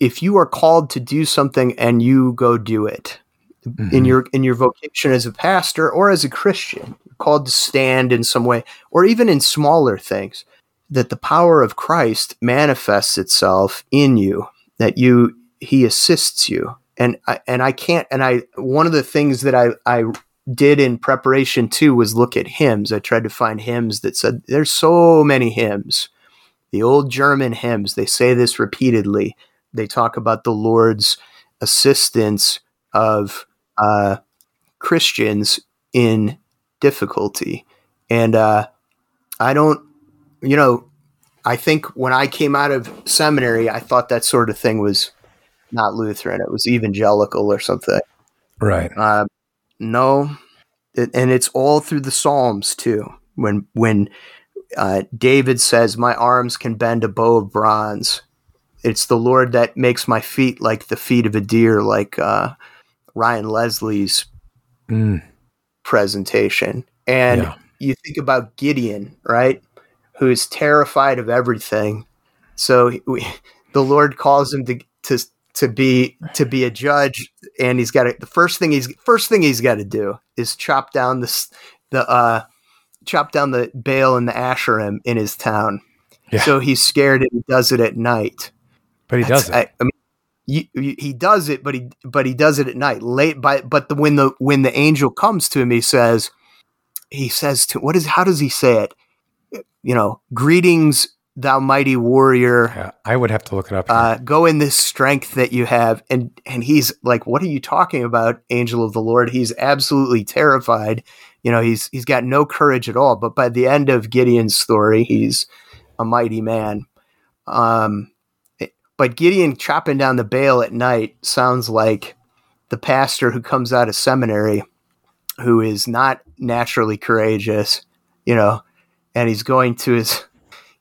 if you are called to do something and you go do it mm-hmm. in your in your vocation as a pastor or as a Christian, called to stand in some way, or even in smaller things, that the power of Christ manifests itself in you. That you He assists you, and I, and I can't. And I one of the things that I I did in preparation too was look at hymns. I tried to find hymns that said there's so many hymns. The old German hymns, they say this repeatedly. They talk about the Lord's assistance of uh, Christians in difficulty. And uh, I don't, you know, I think when I came out of seminary, I thought that sort of thing was not Lutheran. It was evangelical or something. Right. Uh, no, and it's all through the Psalms too. When when uh, David says, "My arms can bend a bow of bronze," it's the Lord that makes my feet like the feet of a deer, like uh, Ryan Leslie's mm. Presentation. And yeah. you think about Gideon, right? Who is terrified of everything. So we, the Lord calls him to to to be to be a judge and he's got to the first thing he's first thing he's got to do is chop down the the uh chop down the Baal and the Asherim in his town. Yeah. So he's scared and he does it at night. But he does it. I, I mean, you, you, he does it, but he but he does it at night, late. By but the when the when the angel comes to him, he says, he says to what is how does he say it? You know, greetings, thou mighty warrior. Yeah, I would have to look it up. Uh, go in this strength that you have, and and he's like, "What are you talking about, angel of the Lord?" He's absolutely terrified. You know, he's he's got no courage at all. But by the end of Gideon's story, he's a mighty man. Um, but Gideon chopping down the Baal at night sounds like the pastor who comes out of seminary, who is not naturally courageous. You know, and he's going to his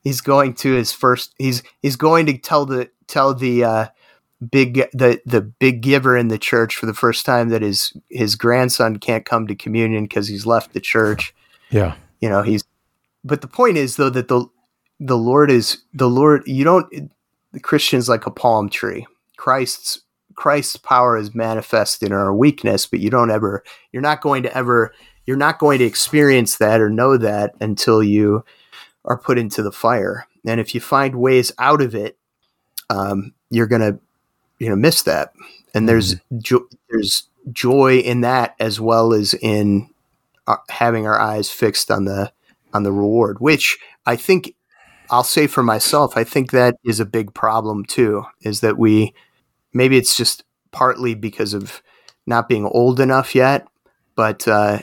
he's going to his first he's he's going to tell the tell the uh, big the the big giver in the church for the first time that his his grandson can't come to communion because he's left the church. Yeah. You know, he's but the point is though that the the Lord is the Lord you don't the Christian's like a palm tree. Christ's Christ's power is manifest in our weakness, but you don't ever you're not going to ever you're not going to experience that or know that until you are put into the fire. And if you find ways out of it, um, you're gonna you know miss that. And there's mm-hmm. jo- there's joy in that as well as in uh, having our eyes fixed on the on the reward, which I think I'll say for myself, I think that is a big problem too. Is that we maybe it's just partly because of not being old enough yet, but uh,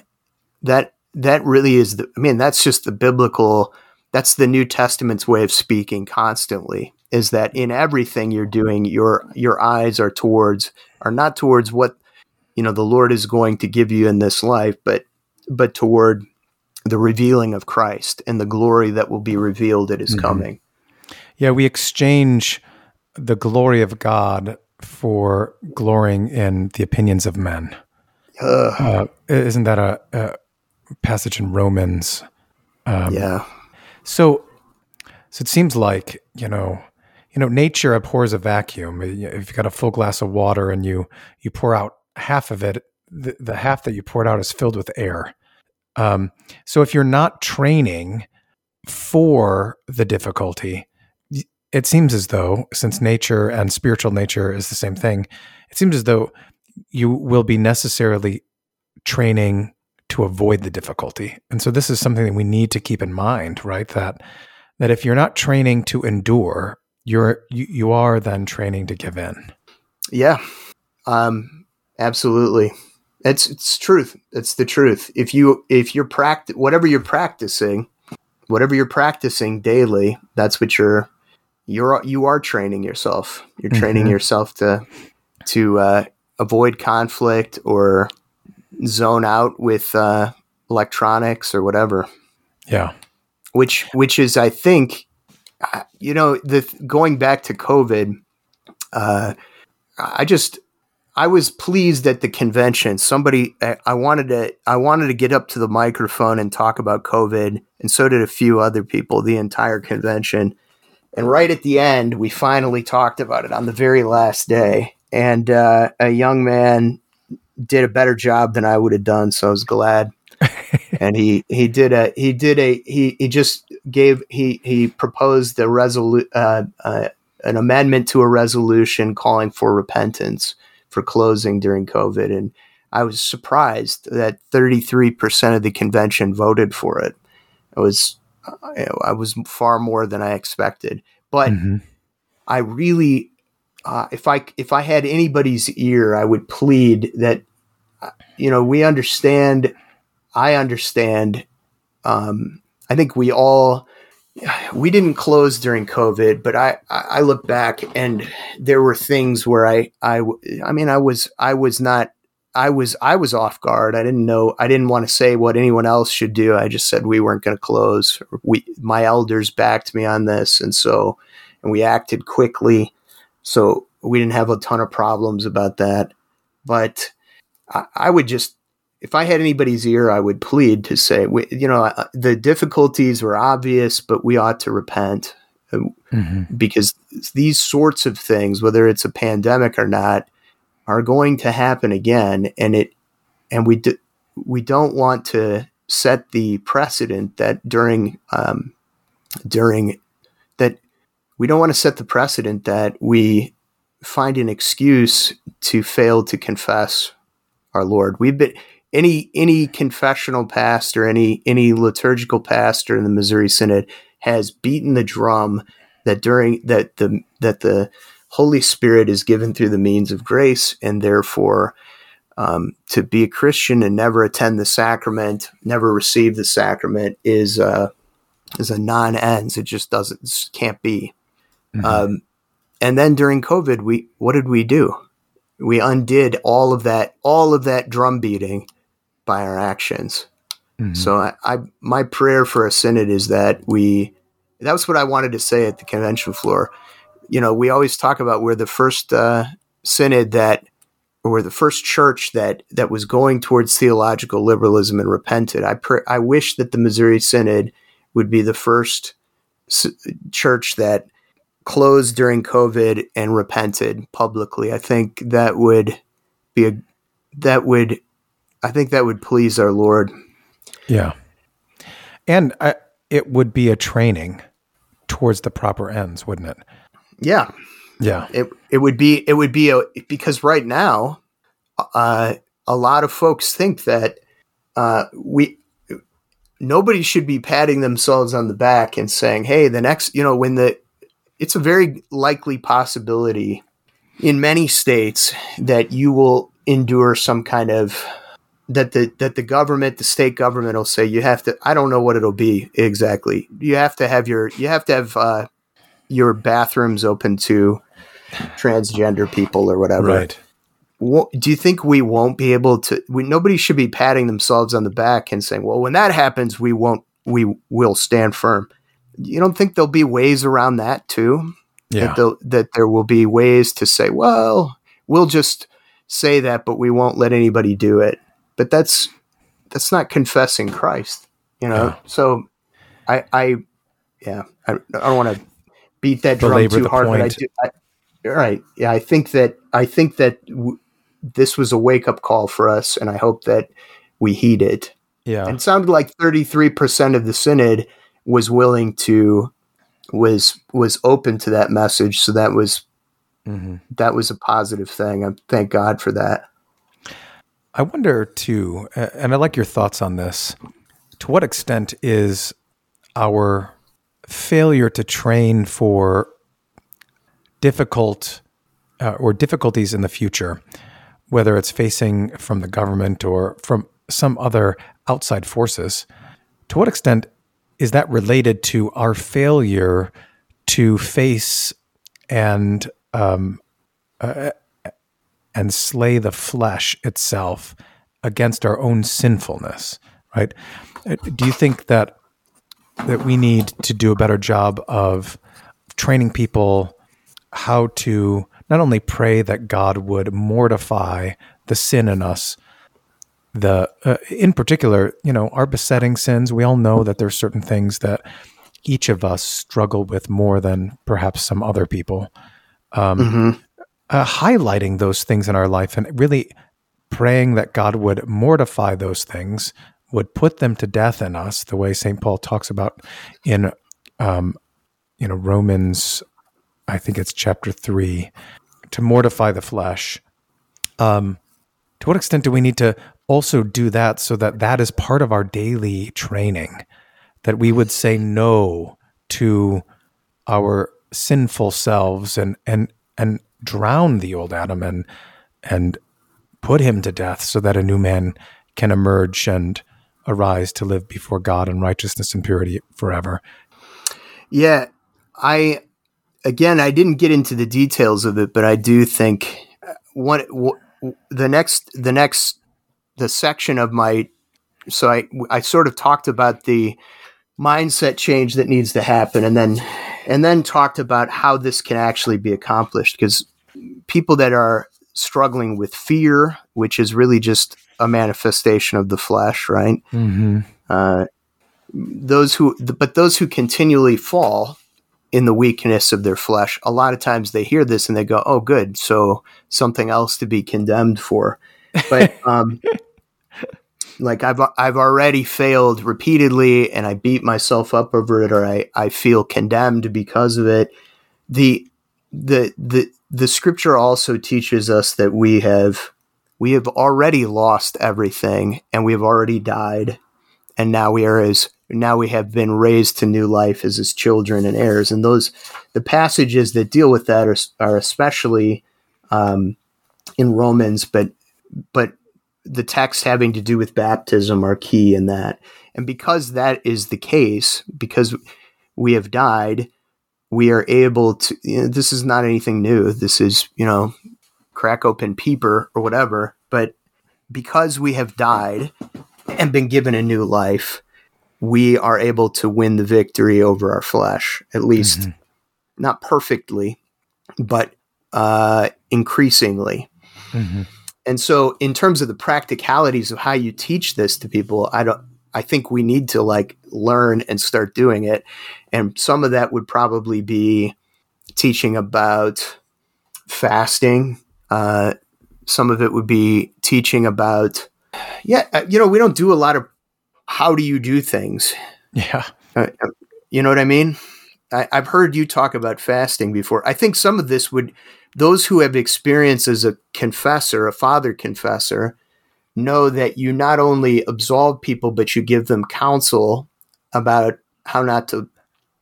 that that really is the. I mean, that's just the biblical that's the New Testament's way of speaking constantly is that in everything you're doing your your eyes are towards are not towards what you know the Lord is going to give you in this life but but toward the revealing of Christ and the glory that will be revealed at his mm-hmm. coming. Yeah, we exchange the glory of God for glorying in the opinions of men. Uh, isn't that a, a, passage in Romans? Um, yeah. So, so it seems like you know, you know, nature abhors a vacuum. If you've got a full glass of water and you you pour out half of it, the, the half that you poured out is filled with air. Um, so if you're not training for the difficulty, it seems as though, since nature and spiritual nature is the same thing, it seems as though you will be necessarily training to avoid the difficulty. And so this is something that we need to keep in mind, right? That that if you're not training to endure, you're you, you are then training to give in. Yeah. Um absolutely. It's it's truth. It's the truth. If you if you're practice whatever you're practicing, whatever you're practicing daily, that's what you're you're you are training yourself. You're training mm-hmm. yourself to to uh, avoid conflict or zone out with uh, electronics or whatever. Yeah. Which which is I think uh, you know the going back to COVID. Uh, I just I was pleased at the convention. Somebody I wanted to I wanted to get up to the microphone and talk about COVID, and so did a few other people. The entire convention, and right at the end, we finally talked about it on the very last day. And uh, a young man did a better job than I would have done, so I was glad. *laughs* and he he did a he did a he he just gave he he proposed a resolu- uh, uh, an amendment to a resolution calling for repentance for closing during COVID, and I was surprised that 33% of the convention voted for it. It was I was far more than I expected, but mm-hmm. I really, uh, if I if I had anybody's ear, I would plead that, uh, you know, we understand, I understand. Um, I think we all *sighs* we didn't close during COVID, but I, I look back and there were things where I, I, I mean, I was, I was not, I was, I was off guard. I didn't know, I didn't want to say what anyone else should do. I just said we weren't going to close. We, my elders backed me on this. And so, and we acted quickly. So we didn't have a ton of problems about that. But I, I would just if I had anybody's ear, I would plead to say, you know, uh, the difficulties were obvious, but we ought to repent uh, mm-hmm. because these sorts of things, whether it's a pandemic or not, are going to happen again, and it, and we do, we don't want to set the precedent that during um, during that we don't want to set the precedent that we find an excuse to fail to confess our Lord. We've been any any confessional pastor, any any liturgical pastor in the Missouri Synod has beaten the drum that during that the that the Holy Spirit is given through the means of grace, and therefore um, to be a Christian and never attend the sacrament, never receive the sacrament is uh, is a non-ens. It just doesn't it can't be. Mm-hmm. Um, and then during COVID, we what did we do? We undid all of that all of that drum beating by our actions. Mm-hmm. So I, I, my prayer for a synod is that we that was what I wanted to say at the convention floor. You know, we always talk about we're the first uh, synod that or the first church that that was going towards theological liberalism and repented. I pr- I wish that the Missouri Synod would be the first s- church that closed during COVID and repented publicly. I think that would be a that would I think that would please our Lord. Yeah. And I, it would be a training towards the proper ends, wouldn't it? Yeah. Yeah. It it would be it would be a because right now uh, a lot of folks think that uh, we nobody should be patting themselves on the back and saying, "Hey, the next, you know, when the it's a very likely possibility in many states that you will endure some kind of that the that the government, the state government, will say you have to. I don't know what it'll be exactly. You have to have your you have to have uh, your bathrooms open to transgender people or whatever. Right. Do you think we won't be able to? We, nobody should be patting themselves on the back and saying, "Well, when that happens, we won't. We will stand firm." You don't think there'll be ways around that too? Yeah. That, that there will be ways to say, "Well, we'll just say that, but we won't let anybody do it." But that's that's not confessing Christ, you know. Yeah. So I, I, yeah, I, I don't want to beat that drum Belabor too hard, point. but I do. I, right, yeah, I think that I think that w- this was a wake up call for us, and I hope that we heed it. Yeah, and it sounded like thirty three percent of the synod was willing to was was open to that message, so that was mm-hmm. that was a positive thing. I thank God for that. I wonder too, and I like your thoughts on this. To what extent is our failure to train for difficult uh, or difficulties in the future, whether it's facing from the government or from some other outside forces, to what extent is that related to our failure to face and um, uh, and slay the flesh itself against our own sinfulness, right? Uh, do you think that that we need to do a better job of training people how to not only pray that God would mortify the sin in us, the uh, in particular, you know, our besetting sins. We all know that there's certain things that each of us struggle with more than perhaps some other people. Um, mm-hmm. Uh, highlighting those things in our life and really praying that God would mortify those things, would put them to death in us, the way St. Paul talks about in, um, you know, Romans, I think it's chapter three, to mortify the flesh. Um, to what extent do we need to also do that so that that is part of our daily training? That we would say no to our sinful selves and and and drown the old Adam and and put him to death so that a new man can emerge and arise to live before God in righteousness and purity forever. Yeah, I again I didn't get into the details of it, but I do think uh, one the next the next the section of my so I I sort of talked about the mindset change that needs to happen and then and then talked about how this can actually be accomplished because people that are struggling with fear, which is really just a manifestation of the flesh, right? Mm-hmm. Uh, those who, but those who continually fall in the weakness of their flesh, a lot of times they hear this and they go, "Oh, good, so something else to be condemned for." But *laughs* um, like I've I've already failed repeatedly, and I beat myself up over it, or I I feel condemned because of it. The the the the scripture also teaches us that we have we have already lost everything and we have already died. And now we are as now we have been raised to new life as his children and heirs. And those the passages that deal with that are, are especially um, in romans but but the text having to do with baptism are key in that. And because that is the case because we have died we are able to, you know, this is not anything new. This is, you know, crack open Pieper or whatever. But because we have died and been given a new life, we are able to win the victory over our flesh, at least mm-hmm. not perfectly, but uh, increasingly. Mm-hmm. And so, in terms of the practicalities of how you teach this to people, I don't, I think we need to like learn and start doing it. And some of that would probably be teaching about fasting. Uh, some of it would be teaching about, yeah, uh, you know, we don't do a lot of how do you do things. Yeah. Uh, you know what I mean? I, I've heard you talk about fasting before. I think some of this would, those who have experience as a confessor, a father confessor, know that you not only absolve people, but you give them counsel about how not to,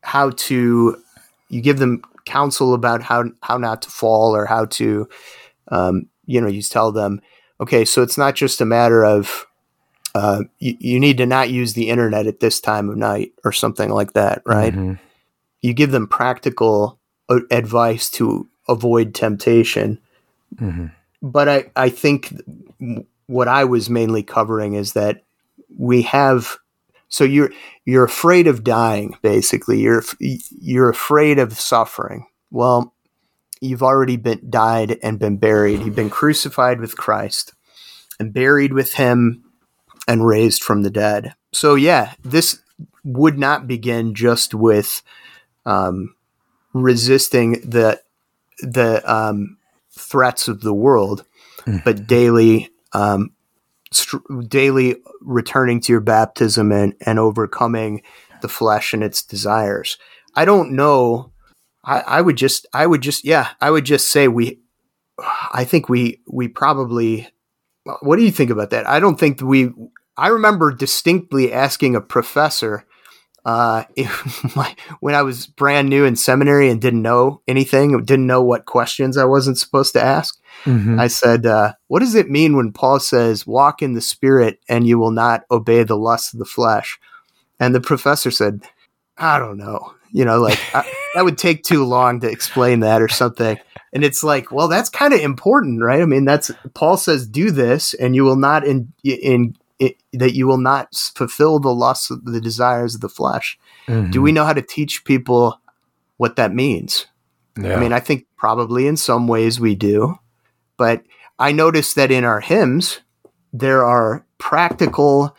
how to, you give them counsel about how how not to fall or how to, um, you know, you tell them, okay, so it's not just a matter of uh, you, you, need to not use the internet at this time of night or something like that, right? Mm-hmm. You give them practical uh, advice to avoid temptation. Mm-hmm. But I, I think what I was mainly covering is that we have so you're you're afraid of dying basically. You're you're afraid of suffering. Well you've already been died and been buried. You've been crucified with Christ and buried with him and raised from the dead. So yeah this would not begin just with um, resisting the the um, threats of the world mm. but daily um, st- daily returning to your baptism and, and overcoming the flesh and its desires. I don't know. I, I would just, I would just, yeah, I would just say we, I think we, we probably, what do you think about that? I don't think we, I remember distinctly asking a professor uh, *laughs* when I was brand new in seminary and didn't know anything, didn't know what questions I wasn't supposed to ask. Mm-hmm. I said, uh, What does it mean when Paul says, walk in the spirit and you will not obey the lust of the flesh? And the professor said, I don't know. You know, like, I, that would take too long to explain that or something. And it's like, well, that's kind of important, right? I mean, that's Paul says, do this, and you will not in in, in that you will not fulfill the lusts of the desires of the flesh. Mm-hmm. Do we know how to teach people what that means? Yeah. I mean, I think probably in some ways we do, but I noticed that in our hymns there are practical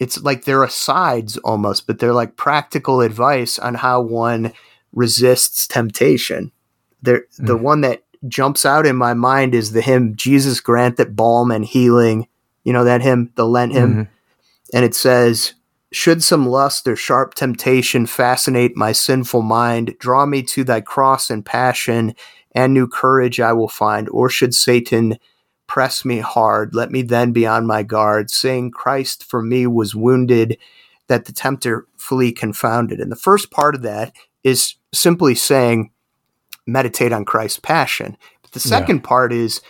it's like they're asides almost, but they're like practical advice on how one resists temptation. There, mm. the one that jumps out in my mind is the hymn "Jesus grant that balm and healing." You know that hymn, the Lent hymn, mm-hmm. and it says, "Should some lust or sharp temptation fascinate my sinful mind, draw me to Thy cross and passion, and new courage I will find. Or should Satan press me hard. Let me then be on my guard, saying, Christ for me was wounded, that the tempter flee confounded. And the first part of that is simply saying, meditate on Christ's passion. But the second yeah. part is,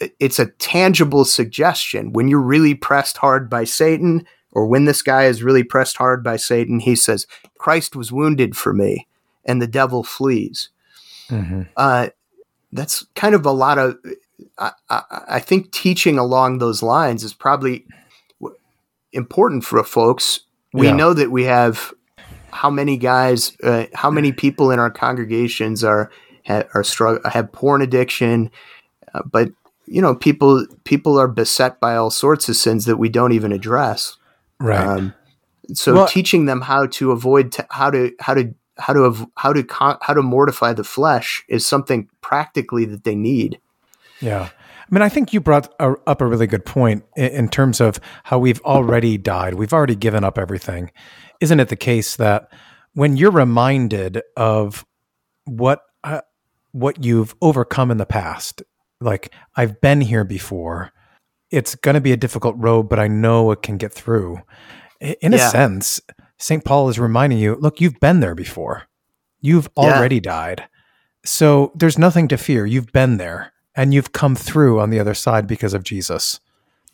it's a tangible suggestion. When you're really pressed hard by Satan, or when this guy is really pressed hard by Satan, he says, Christ was wounded for me, and the devil flees. Mm-hmm. Uh, that's kind of a lot of I, I, think teaching along those lines is probably important for folks. We yeah. know that we have how many guys, uh, how many people in our congregations are are struggle have porn addiction, uh, but you know people people are beset by all sorts of sins that we don't even address. Right. Um, so well, teaching them how to avoid t- how to how to how to how to how to mortify the flesh is something practically that they need. Yeah. I mean, I think you brought a, up a really good point in, in, terms of how we've already died. We've already given up everything. Isn't it the case that when you're reminded of what uh, what you've overcome in the past, like I've been here before, it's going to be a difficult road, but I know it can get through. In yeah. a sense, St. Paul is reminding you, look, you've been there before. You've already yeah. died. So there's nothing to fear. You've been there and you've come through on the other side because of Jesus.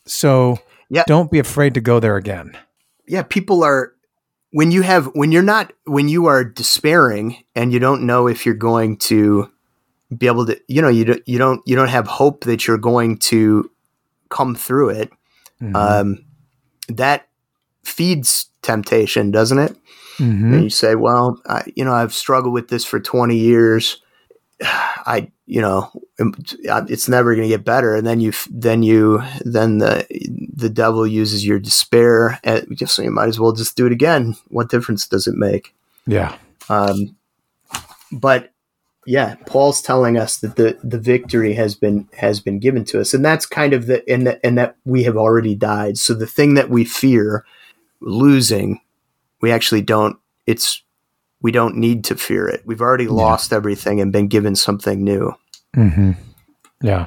So yeah. don't be afraid to go there again. Yeah, people are when you have when you're not when you are despairing and you don't know if you're going to be able to you know you don't you don't you don't have hope that you're going to come through it mm-hmm. um, that feeds temptation doesn't it mm-hmm. and you say well I, you know i've struggled with this for 20 years I, you know, it's never going to get better. And then you, then you, then the the devil uses your despair. And just so you might as well just do it again. What difference does it make? Yeah. Um, but yeah, Paul's telling us that the the victory has been has been given to us, and that's kind of the and that and that we have already died. So the thing that we fear losing, we actually don't. It's we don't need to fear it. We've already yeah. lost everything and been given something new. Mm-hmm. Yeah.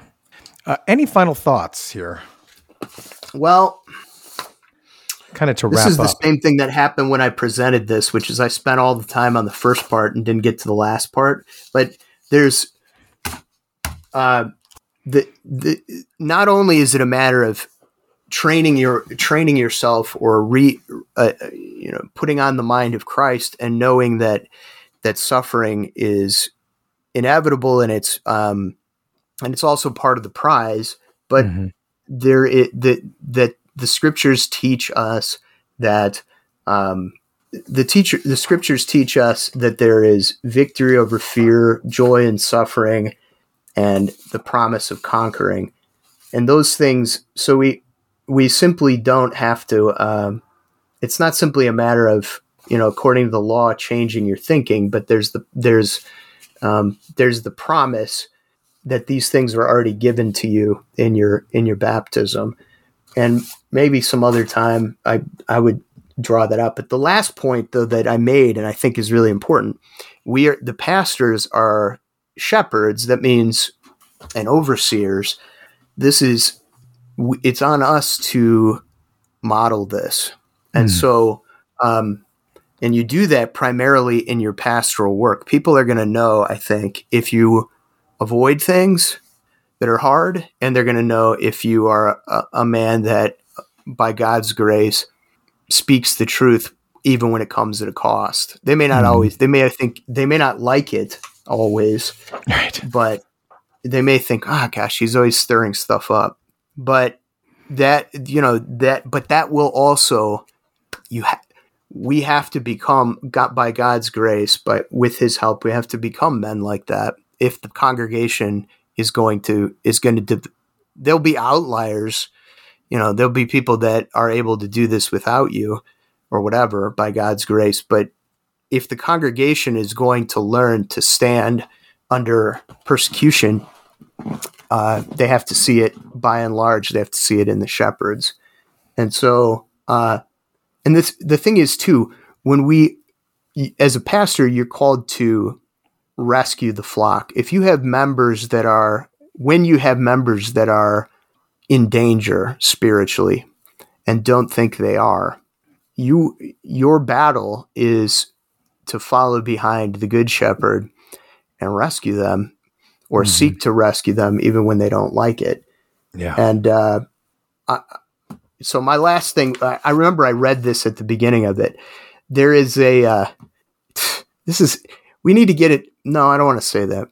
Uh, any final thoughts here? Well, kind of to wrap up. this wrap is up. the same thing that happened when I presented this, which is I spent all the time on the first part and didn't get to the last part. But there's uh, the the not only is it a matter of training your training yourself or re uh, you know putting on the mind of Christ and knowing that that suffering is inevitable and it's um and it's also part of the prize but mm-hmm. there it that that the scriptures teach us that um the teacher the scriptures teach us that there is victory over fear joy and suffering and the promise of conquering and those things so we we simply don't have to. Um, it's not simply a matter of you know, according to the law, changing your thinking, but there's the there's um, there's the promise that these things were already given to you in your in your baptism, and maybe some other time I I would draw that up. But the last point though that I made and I think is really important, we are the pastors are shepherds. That means and overseers. This is it's on us to model this. And mm. so, um, and you do that primarily in your pastoral work. People are going to know, I think, if you avoid things that are hard, and they're going to know if you are a, a man that, by God's grace, speaks the truth even when it comes at a cost. They may not Mhm. always. They may think they may not like it always, Right. but they may think, "Ah, gosh, he's always stirring stuff up." But that you know that, but that will also you. Ha- we have to become got by God's grace, but with His help, we have to become men like that. If the congregation is going to is going to, div- there'll be outliers. You know, there'll be people that are able to do this without you, or whatever, by God's grace. But if the congregation is going to learn to stand under persecution, uh, they have to see it by and large. They have to see it in the shepherds, and so, uh, and this the thing is too when we, as a pastor, you're called to rescue the flock. If you have members that are, when you have members that are in danger spiritually, and don't think they are, you your battle is to follow behind the good shepherd and rescue them or Mhm. seek to rescue them even when they don't like it Yeah. and uh, I, so my last thing I, I remember i read this at the beginning of it there is a uh, *sighs* this is we need to get it no i don't want to say that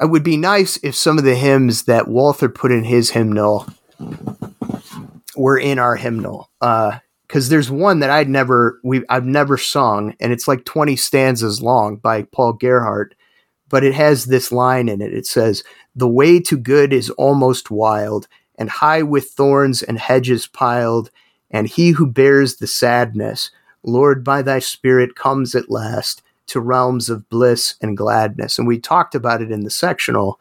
it would be nice if some of the hymns that walther put in his hymnal were in our hymnal uh, because there's one that I'd never we I've never sung, and it's like 20 stanzas long by Paul Gerhardt, but it has this line in it. It says, "The way to good is almost wild, and high with thorns and hedges piled, and he who bears the sadness, Lord, by thy Spirit comes at last to realms of bliss and gladness." And we talked about it in the sectional.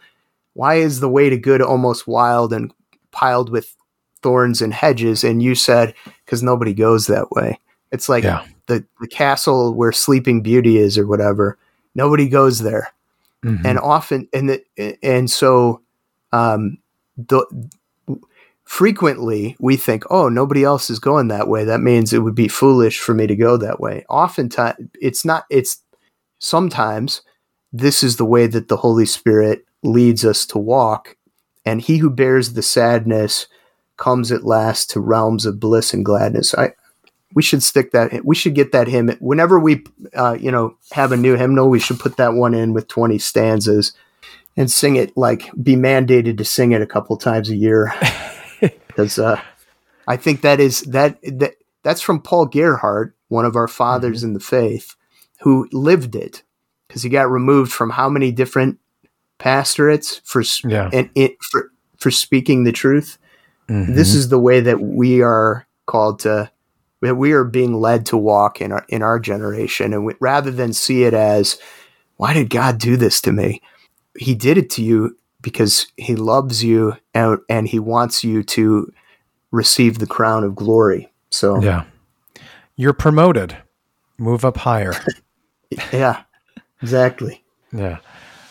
Why is the way to good almost wild and piled with thorns and hedges? And you said because nobody goes that way. It's like Yeah. the, the castle where Sleeping Beauty is or whatever. Nobody goes there. Mhm. And often, and the, and so, um, the frequently we think, oh, nobody else is going that way. That means it would be foolish for me to go that way. Oftentimes, it's not. It's sometimes this is the way that the Holy Spirit leads us to walk, and he who bears the sadness comes at last to realms of bliss and gladness. I we should stick that we should get that hymn. Whenever we uh, you know have a new hymnal we should put that one in with 20 stanzas and sing it like be mandated to sing it a couple times a year. *laughs* Because uh, i think that is that that that's from paul gerhardt one of our fathers in the faith who lived it because he got removed from how many different pastorates for Yeah. and it for for speaking the truth Mhm. this is the way that we are called to that we are being led to walk in our in our generation and we, rather than see it as why did god do this to me he did it to you because he loves you and, and he wants you to receive the crown of glory so Yeah. You're promoted. Move up higher. *laughs* yeah exactly Yeah.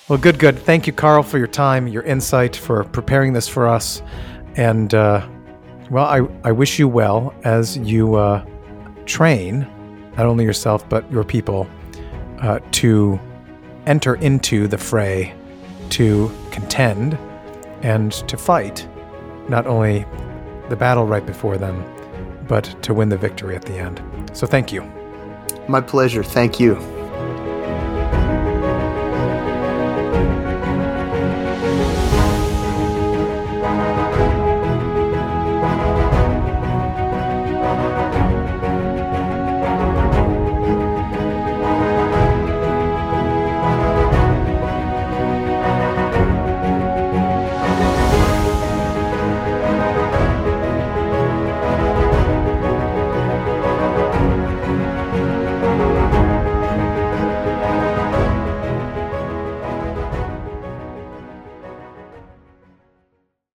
Well, good, good. Thank you, Karl, for your time, your insight, for preparing this for us. And, uh, well, I, I wish you well as you uh, train not only yourself, but your people uh, to enter into the fray, to contend, and to fight not only the battle right before them, but to win the victory at the end. So thank you. my pleasure thank you